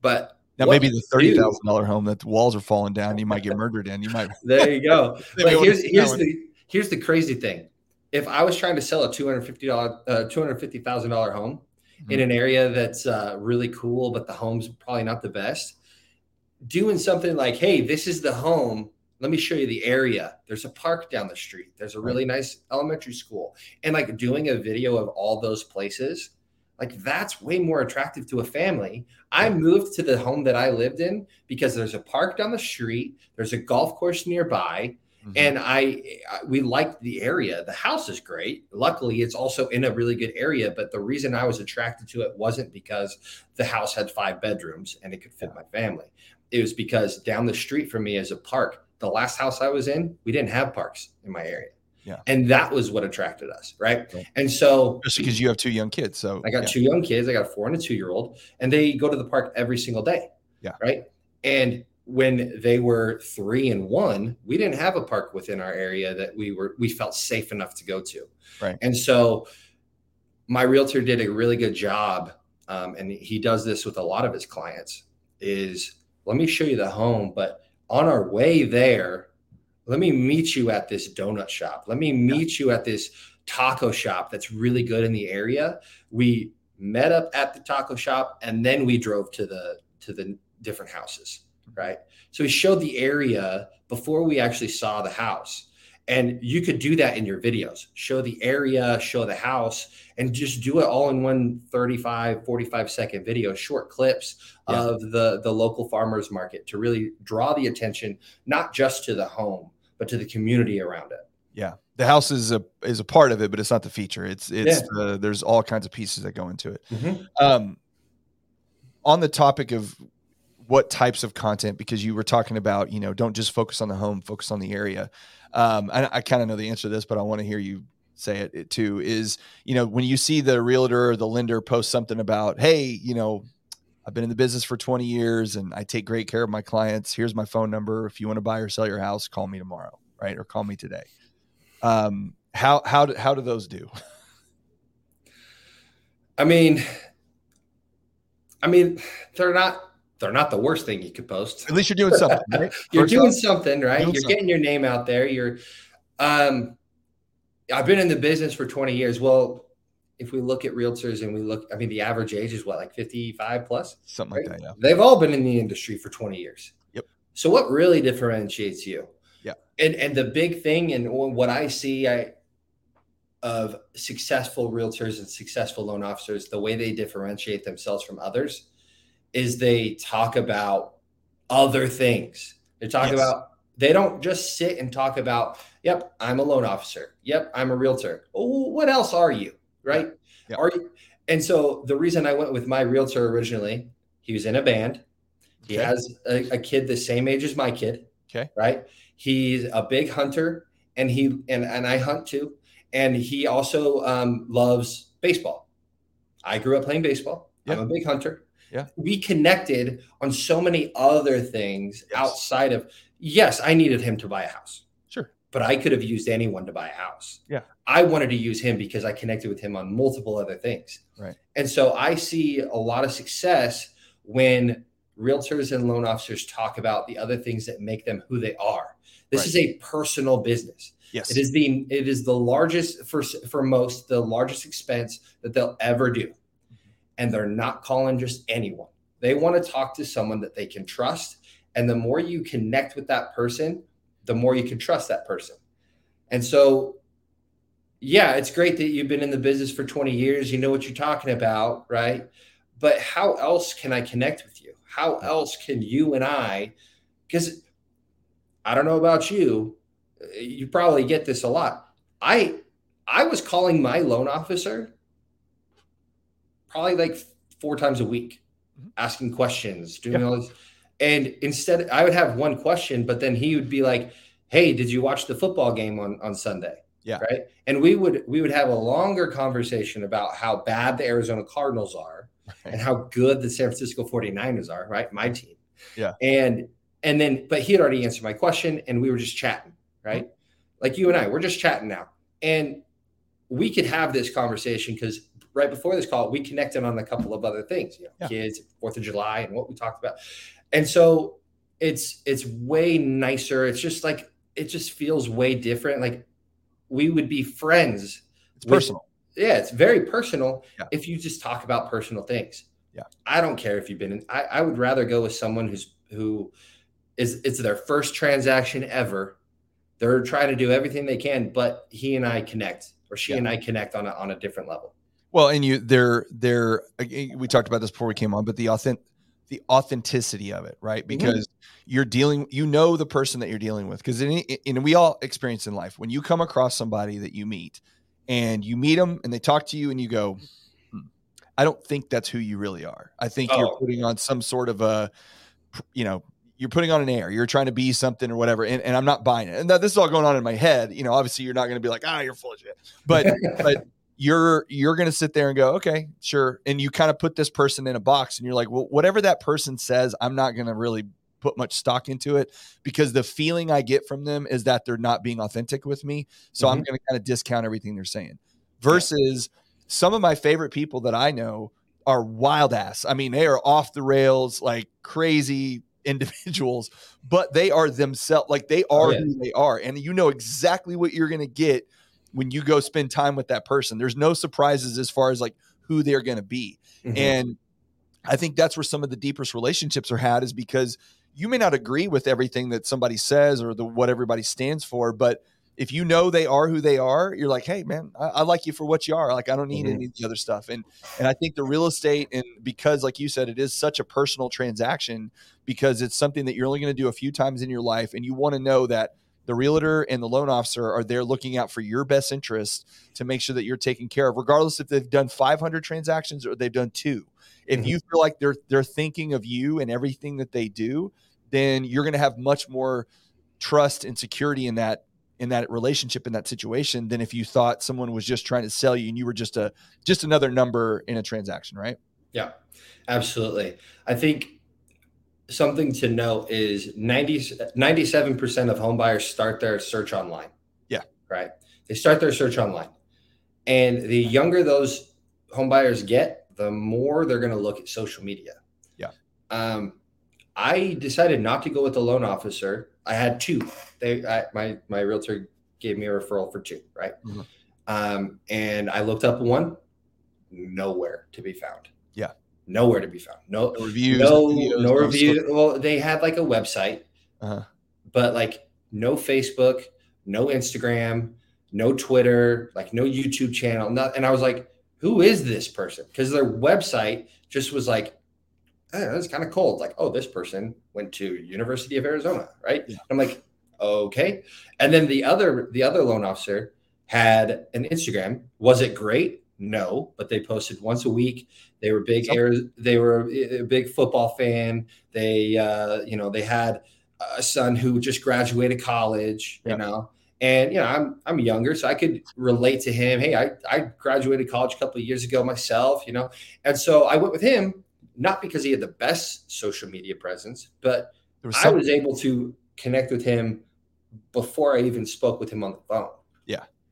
But now maybe the thirty thousand dollar home that the walls are falling down, you might get murdered in. You might. there you go. but here's here's the Here's the crazy thing. If I was trying to sell a $250, uh, $250,000 home mm-hmm. in an area that's uh, really cool, but the home's probably not the best, doing something like, hey, this is the home. Let me show you the area. There's a park down the street. There's a really nice elementary school. And like doing a video of all those places, like that's way more attractive to a family. I moved to the home that I lived in because there's a park down the street, there's a golf course nearby, Mm-hmm. And I, I, we liked the area. The house is great. Luckily, it's also in a really good area. But the reason I was attracted to it wasn't because the house had five bedrooms and it could fit my family. It was because down the street from me is a park. The last house I was in, we didn't have parks in my area. Yeah. And that was what attracted us. Right. right. And so, just because you have two young kids. So, I got yeah. two young kids. I got a four and a two year old, and they go to the park every single day. Yeah. Right. And when they were three and one, we didn't have a park within our area that we were we felt safe enough to go to. Right. And so my realtor did a really good job, um, and he does this with a lot of his clients. Is let me show you the home, but on our way there, let me meet you at this donut shop. Let me meet you at this taco shop that's really good in the area. We met up at the taco shop, and then we drove to the to the different houses right? So he showed the area before we actually saw the house. And you could do that in your videos. Show the area, show the house, and just do it all in one 35, 45 second video, short clips yeah. of the, the local farmers market to really draw the attention, not just to the home, but to the community around it. Yeah. The house is a is a part of it, but it's not the feature. It's it's yeah. uh, there's all kinds of pieces that go into it. Mm-hmm. Um, on the topic of what types of content because you were talking about you know don't just focus on the home focus on the area. Um, i, I kind of know the answer to this but i want to hear you say it, it, too is you know when you see the realtor or the lender post something about hey you know i've been in the business for 20 years and i take great care of my clients. Here's my phone number. If you want to buy or sell your house call me tomorrow right or call me today. Um, how how do, how do those do? I mean i mean they're not they're not the worst thing you could post. At least you're doing something. Right? you're First doing off, something, right? Doing you're something. getting your name out there. You're um I've been in the business for 20 years. Well, if we look at realtors and we look, I mean, the average age is what, like 55 plus? Something right? like that, yeah. They've all been in the industry for 20 years. Yep. So what really differentiates you? Yeah. And and the big thing and what I see I of successful realtors and successful loan officers, the way they differentiate themselves from others is they talk about other things. They talk yes. about they don't just sit and talk about, yep, I'm a loan officer. Yep, I'm a realtor. Oh, what else are you? Right? Yep. Are you? And so the reason I went with my realtor originally, he was in a band. He okay. has a, a, kid the same age as my kid. Okay. Right. He's a big hunter and he and, and I hunt too. And he also um, loves baseball. I grew up playing baseball. Yep. I'm a big hunter. Yeah. We connected on so many other things yes. outside of yes, I needed him to buy a house. Sure. But I could have used anyone to buy a house. Yeah. I wanted to use him because I connected with him on multiple other things. Right. And so I see a lot of success when realtors and loan officers talk about the other things that make them who they are. This right. is a personal business. Yes. It is the it is the largest for for most the largest expense that they'll ever do. And they're not calling just anyone. They want to talk to someone that they can trust and the more you connect with that person, the more you can trust that person. And so, yeah, it's great that you've been in the business for 20 years. You know what you're talking about, right? But how else can I connect with you? How else can you and I, because I don't know about you, you probably get this a lot. I I was calling my loan officer probably like four times a week, mm-hmm. asking questions, doing yeah. all this. And instead, I would have one question, but then he would be like, "Hey, did you watch the football game on on Sunday?" Yeah. Right. And we would we would have a longer conversation about how bad the Arizona Cardinals are right. and how good the San Francisco 49ers are, right? My team. Yeah. And and then but he had already answered my question and we were just chatting, right? Mm-hmm. Like you and I, we're just chatting now. And we could have this conversation because right before this call, we connected on a couple of other things, you know, yeah. kids, Fourth of July, and what we talked about. And so it's it's way nicer. It's just like it just feels way different. Like we would be friends it's with, personal. Yeah it's very personal yeah. if you just talk about personal things. Yeah. I don't care if you've been in I, I would rather go with someone who's who is it's their first transaction ever. They're trying to do everything they can but he and i connect or she yeah. and i connect on a, on a different level well and you they're they're we talked about this before we came on but the authentic the authenticity of it, right? Mm-hmm. Because mm-hmm. you're dealing, you know, the person that you're dealing with. Because, and we all experience in life when you come across somebody that you meet and you meet them and they talk to you and you go, hmm, I don't think that's who you really are. I think oh. you're putting on some sort of a, you know, you're putting on an air. You're trying to be something or whatever, and, and I'm not buying it. And that, this is all going on in my head. You know, obviously you're not going to be like, ah, you're full of shit. But but you're you're going to sit there and go okay sure and you kind of put this person in a box and you're like well whatever that person says i'm not going to really put much stock into it because the feeling i get from them is that they're not being authentic with me so mm-hmm. i'm going to kind of discount everything they're saying versus yeah. some of my favorite people that i know are wild ass i mean they are off the rails like crazy individuals but they are themselves like they oh, are oh, yeah. who they are and you know exactly what you're going to get when you go spend time with that person. There's no surprises as far as like who they're going to be. Mm-hmm. And I think that's where some of the deepest relationships are had is because you may not agree with everything that somebody says or the what everybody stands for, but if you know they are who they are, you're like, hey man, I, I like you for what you are. Like I don't need mm-hmm. any of the other stuff. And and I think the real estate and because like you said, it is such a personal transaction because it's something that you're only going to do a few times in your life, and you want to know that the realtor and the loan officer are there looking out for your best interest to make sure that you're taken care of, regardless if they've done 500 transactions or they've done two. If mm-hmm. you feel like they're they're thinking of you and everything that they do, then you're going to have much more trust and security in that in that relationship in that situation than if you thought someone was just trying to sell you and you were just a just another number in a transaction, right? Yeah, absolutely. I think something to note is 90, 97% of homebuyers start their search online. Yeah. Right. They start their search online. And the younger those homebuyers get, the more they're going to look at social media. Yeah. Um, I decided not to go with the loan officer. I had two. They, I, my, my realtor gave me a referral for two. Right. Mm-hmm. Um, and I looked up one nowhere to be found. Yeah. Nowhere to be found. No, No reviews. no, videos, no review. Well, they had like a website, Uh-huh. but like no Facebook, no Instagram, no Twitter, like no YouTube channel. Not, and I was like, who is this person? Because their website just was like, eh, that's kind of cold. Like, oh, this person went to University of Arizona, right? Yeah. I'm like, okay. And then the other the other loan officer had an Instagram. Was it great? No, but they posted once a week. They were big. Ari- They were a big football fan. They, uh, you know, they had a son who just graduated college. Yeah. You know, and you know, I'm I'm younger, so I could relate to him. Hey, I I graduated college a couple of years ago myself. You know, and so I went with him not because he had the best social media presence, but was I was able to connect with him before I even spoke with him on the phone.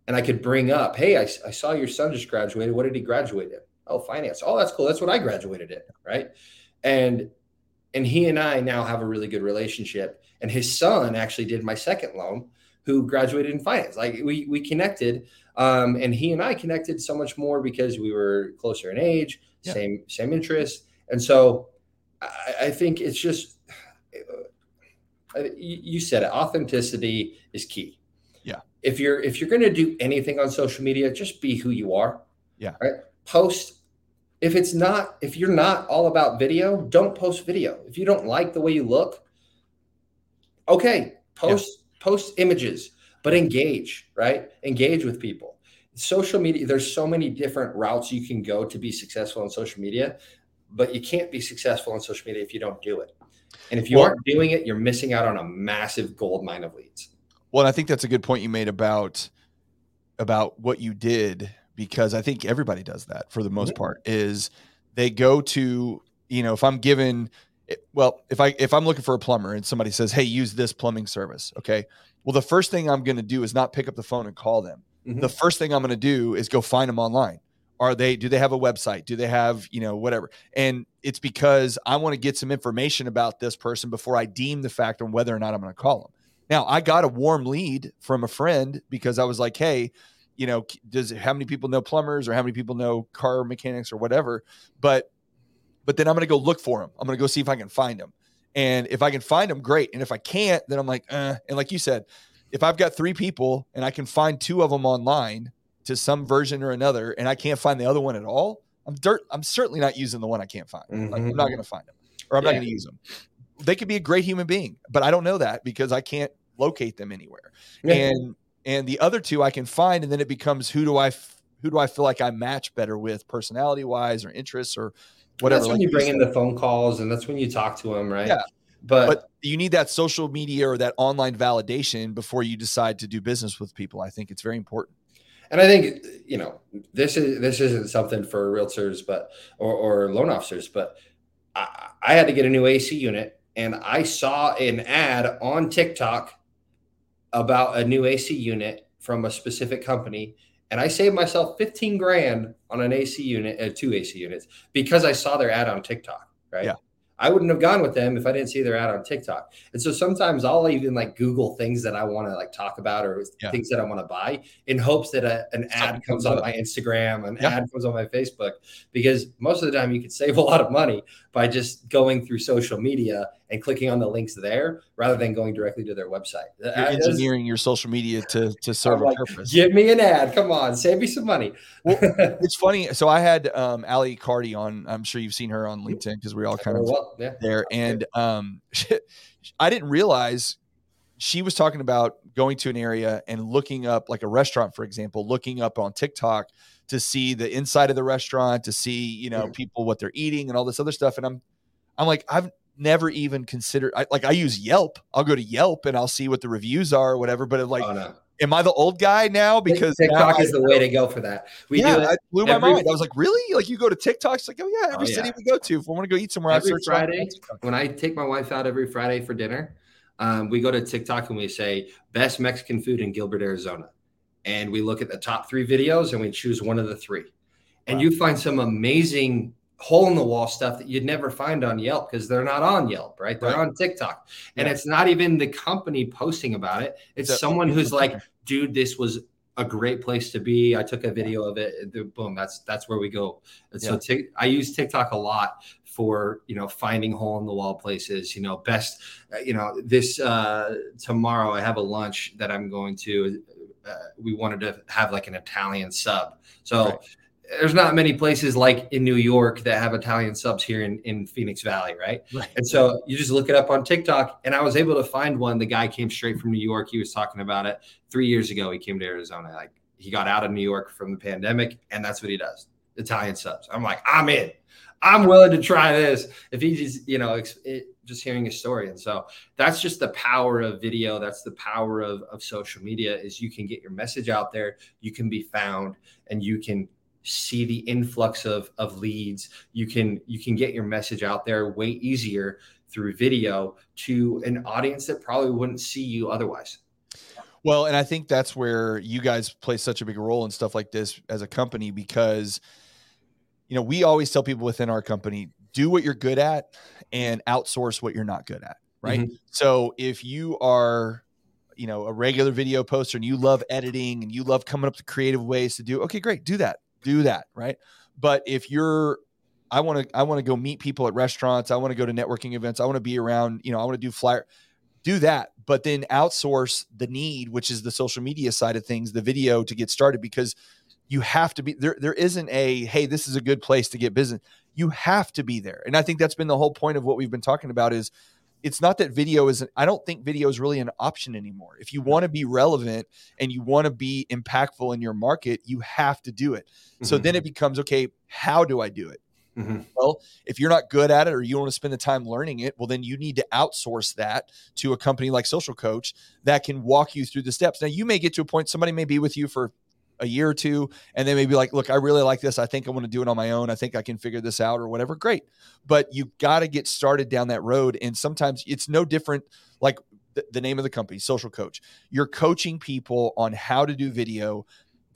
And I could bring up, hey, I, I saw your son just graduated. What did he graduate in? Oh, finance. Oh, that's cool. That's what I graduated in. Right. And and he and I now have a really good relationship. And his son actually did my second loan, who graduated in finance. Like we we connected. Um, and he and I connected so much more because we were closer in age, Yeah. same same interests. And so I, I think it's just you said it authenticity is key. If you're if you're going to do anything on social media just be who you are. Yeah. right? Post if it's not if you're not all about video don't post video. If you don't like the way you look okay post post images but engage right? Engage with people. Social media there's so many different routes you can go to be successful on social media but you can't be successful on social media if you don't do it. And if you Well- aren't doing it you're missing out on a massive gold mine of leads well, and I think that's a good point you made about about what you did because I think everybody does that for the most part is they go to you know if I'm given well if I if I'm looking for a plumber and somebody says hey use this plumbing service okay well the first thing I'm going to do is not pick up the phone and call them Mhm. the first thing I'm going to do is go find them online. Are they, do they have a website? Do they have, you know, whatever? And it's because I want to get some information about this person before I deem the fact on whether or not I'm going to call them. Now, I got a warm lead from a friend because I was like, hey, you know, does how many people know plumbers or how many people know car mechanics or whatever? But, but then I'm going to go look for them. I'm going to go see if I can find them. And if I can find them, great. And if I can't, then I'm like, uh, and like you said, if I've got three people and I can find two of them online to some version or another, and I can't find the other one at all, I'm dirt. I'm certainly not using the one I can't find. Like, I'm not going to find them, or I'm not going to use them. They could be a great human being, but I don't know that because I can't locate them anywhere. Yeah. And and the other two I can find, and then it becomes who do I f- who do I feel like I match better with, personality wise or interests or whatever. That's when like you bring in the phone calls and that's when you talk to them, right? Yeah. But, but you need that social media or that online validation before you decide to do business with people. I think it's very important. and I think you know this is this isn't something for realtors, but or, or loan officers, but I, I had to get a new AC unit, and I saw an ad on TikTok about a new AC unit from a specific company, and I saved myself fifteen grand on an AC unit, uh, two AC units, because I saw their ad on TikTok. Right. Yeah. I wouldn't have gone with them if I didn't see their ad on TikTok. And so sometimes I'll even like Google things that I want to like talk about or Yeah. things that I want to buy in hopes that a, an ad comes on my Instagram, an Yeah. ad comes on my Facebook, because most of the time you can save a lot of money by just going through social media and clicking on the links there rather than going directly to their website. You're that's- engineering your social media to to serve I'm a purpose. Give me an ad. Come on, save me some money. Well, It's funny. So I had um, Ali Cardi on. I'm sure you've seen her on LinkedIn because we all kind of well, yeah. there. And um, I didn't realize she was talking about going to an area and looking up, like a restaurant, for example, looking up on TikTok to see the inside of the restaurant, to see you know people what they're eating and all this other stuff. And I'm, I'm like, I've never even considered. I, like I use Yelp. I'll go to Yelp and I'll see what the reviews are or whatever. But like, oh no, am I the old guy now? Because now TikTok I- is the way to go for that. We yeah, do it it blew my mind. I was like, really? Like you go to TikTok? It's like, oh yeah, every Oh, city yeah. we go to. If we want to go eat somewhere, I every search on Friday when I take my wife out every Friday for dinner. Um, we go to TikTok and we say best Mexican food in Gilbert, Arizona, and we look at the top three videos and we choose one of the three, and Wow. you find some amazing hole in the wall stuff that you'd never find on Yelp because they're not on Yelp, right? They're Right. on TikTok, and Yeah. it's not even the company posting about it. It's So- someone who's like, dude, this was a great place to be. I took a video of it. Boom, that's that's where we go. And so Yeah. Tik- I use TikTok a lot for you know finding hole in the wall places. You know, best. uh, You know, this uh, tomorrow I have a lunch that I'm going to. Uh, we wanted to have like an Italian sub. So. Right. There's not many places like in New York that have Italian subs here in, in Phoenix Valley, right? Right. And so you just look it up on TikTok, and I was able to find one. The guy came straight from New York. He was talking about it three years ago. He came to Arizona. Like he got out of New York from the pandemic, and that's what he does: Italian subs. I'm like, I'm in. I'm willing to try this. If he just, you know, it, just hearing his story, and so that's just the power of video. That's the power of of social media. Is you can get your message out there, you can be found, and you can see the influx of of leads you can you can get your message out there way easier through video to an audience that probably wouldn't see you otherwise Well, and I think that's where you guys play such a big role in stuff like this as a company because, you know, we always tell people within our company do what you're good at and outsource what you're not good at. Right. Mm-hmm. So if you are, you know, a regular video poster and you love editing and you love coming up with creative ways to do, okay, great, do that, do that. Right. But if you're, I want to, I want to go meet people at restaurants. I want to go to networking events. I want to be around, you know, I want to do flyer do that, but then outsource the need, which is the social media side of things, the video to get started, because you have to be there. There isn't a, hey, this is a good place to get business. You have to be there. And I think that's been the whole point of what we've been talking about is it's not that video isn't, I don't think video is really an option anymore. If you want to be relevant and you want to be impactful in your market, you have to do it. So Mhm. then it becomes, okay, how do I do it? Mhm. Well, if you're not good at it or you don't want to spend the time learning it, well, then you need to outsource that to a company like Social Coach that can walk you through the steps. Now, you may get to a point, somebody may be with you for a year or two, and they may be like, Look, I really like this. I think I want to do it on my own. I think I can figure this out or whatever. Great. But you got to get started down that road. And sometimes it's no different. Like the, the name of the company, Social Coach, you're coaching people on how to do video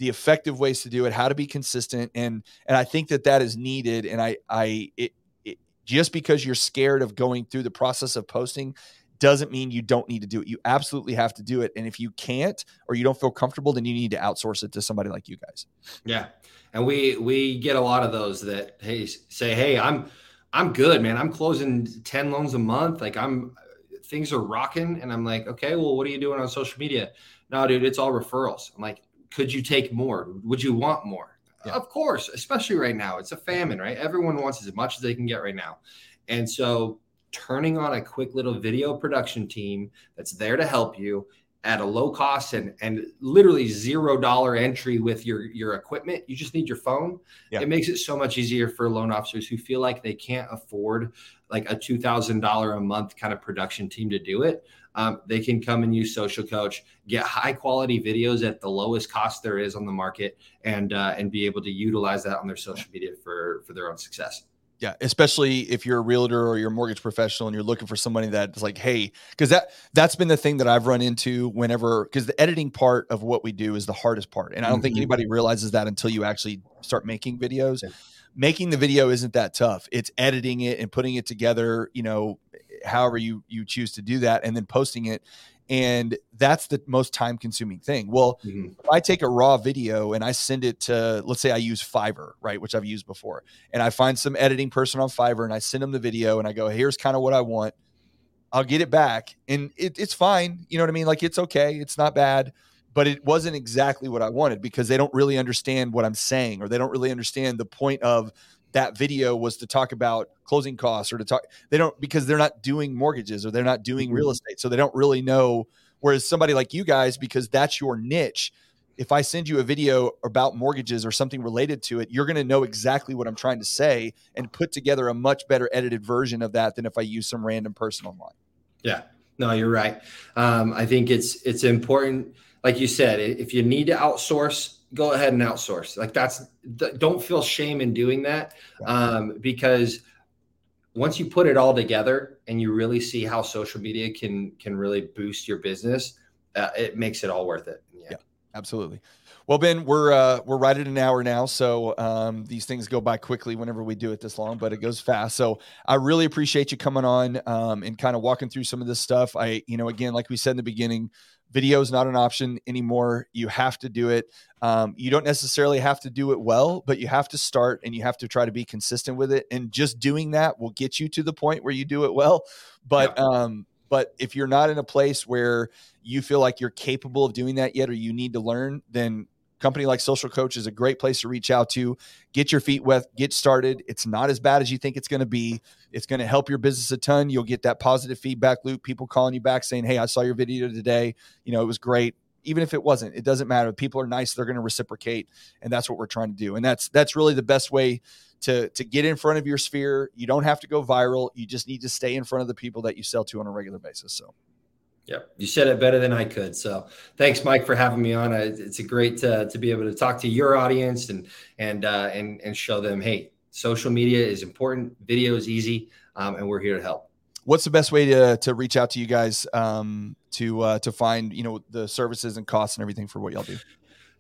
the effective ways to do it, how to be consistent, and and I think that that is needed. And I I it, it just because you're scared of going through the process of posting doesn't mean you don't need to do it. You absolutely have to do it. And if you can't or you don't feel comfortable, then you need to outsource it to somebody like you guys. yeah. And we we get a lot of those that hey say hey i'm i'm good man. I'm closing 10 loans a month. Like i'm things are rocking. And i'm like okay well what are you doing on social media? No dude it's all referrals. I'm like could you take more? Would you want more? Yeah. of course especially right now. It's a famine right? Everyone wants as much as they can get right now. And so turning on a quick little video production team that's there to help you at a low cost and and literally zero dollar entry with your your equipment. You just need your phone. Yeah. it makes it so much easier for loan officers who feel like they can't afford like a $2000 a month kind of production team to do it. Um, they can come and use social coach get high quality videos at the lowest cost there is on the market and uh, and be able to utilize that on their social media for for their own success Yeah, especially if you're a realtor or you're a mortgage professional and you're looking for somebody that's like, hey, because that that's been the thing that I've run into whenever because the editing part of what we do is the hardest part, and I don't think Mhm. anybody realizes that until you actually start making videos. Yeah. Making the video isn't that tough. It's editing it and putting it together. You know, however you you choose to do that, and then posting it. And that's the most time consuming thing. Well, Mhm. if I take a raw video and I send it to, let's say I use Fiverr, right, which I've used before, and I find some editing person on Fiverr and I send them the video and I go, here's kind of what I want. I'll get it back and it, it's fine. You know what I mean? Like it's okay. It's not bad, but it wasn't exactly what I wanted because they don't really understand what I'm saying or they don't really understand the point of that video was to talk about closing costs or to talk they don't because they're not doing mortgages or they're not doing real estate. So they don't really know whereas somebody like you guys because that's your niche if i send you a video about mortgages or something related to it you're going to know exactly what i'm trying to say and put together a much better edited version of that than if i use some random person online. Yeah, no, you're right. Um, I think it's it's important, like you said, if you need to outsource, go ahead and outsource. Like that's th- don't feel shame in doing that, um, because once you put it all together and you really see how social media can can really boost your business, uh, it makes it all worth it. Yeah. Yeah. Absolutely. Well, Ben, we're uh, we're right at an hour now, so um, these things go by quickly whenever we do it this long, but it goes fast. So I really appreciate you coming on um, and kind of walking through some of this stuff. I, you know, again, like we said in the beginning, video is not an option anymore. You have to do it. Um, you don't necessarily have to do it well, but you have to start and you have to try to be consistent with it. And just doing that will get you to the point where you do it well. But yeah. um, but if you're not in a place where you feel like you're capable of doing that yet, or you need to learn, then company like Social Coach is a great place to reach out to, get your feet wet, get started. It's not as bad as you think it's going to be. It's going to help your business a ton. You'll get that positive feedback loop, people calling you back saying, Hey, I saw your video today. You know, it was great. Even if it wasn't, it doesn't matter. People are nice, they're going to reciprocate. And that's what we're trying to do. And that's that's really the best way to to get in front of your sphere. You don't have to go viral. You just need to stay in front of the people that you sell to on a regular basis. So Yep, you said it better than I could. So thanks, Mike, for having me on. It's a great to, to be able to talk to your audience and and uh, and and show them, hey, social media is important, video is easy, um, and we're here to help. What's the best way to to reach out to you guys um, to uh, to find you know the services and costs and everything for what y'all do?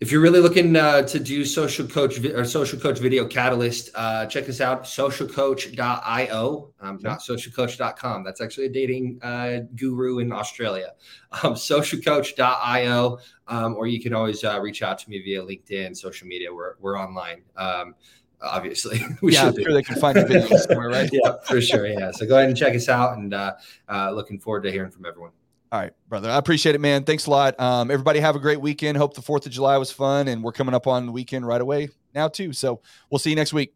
If you're really looking uh, to do social coach or social coach video catalyst uh, check us out socialcoach.io um, not socialcoach.com that's actually a dating uh, guru in australia. Um, socialcoach.io um, or you can always uh, reach out to me via linkedin social media. We're, we're online um, obviously. We yeah, I'm sure they can find the video somewhere right? Yeah for sure. Yeah. So go ahead and check us out and uh, uh, looking forward to hearing from everyone all right, brother. I appreciate it, man. Thanks a lot. Um, everybody have a great weekend. Hope the 4th of July was fun. And we're coming up on the weekend right away now, too. So we'll see you next week.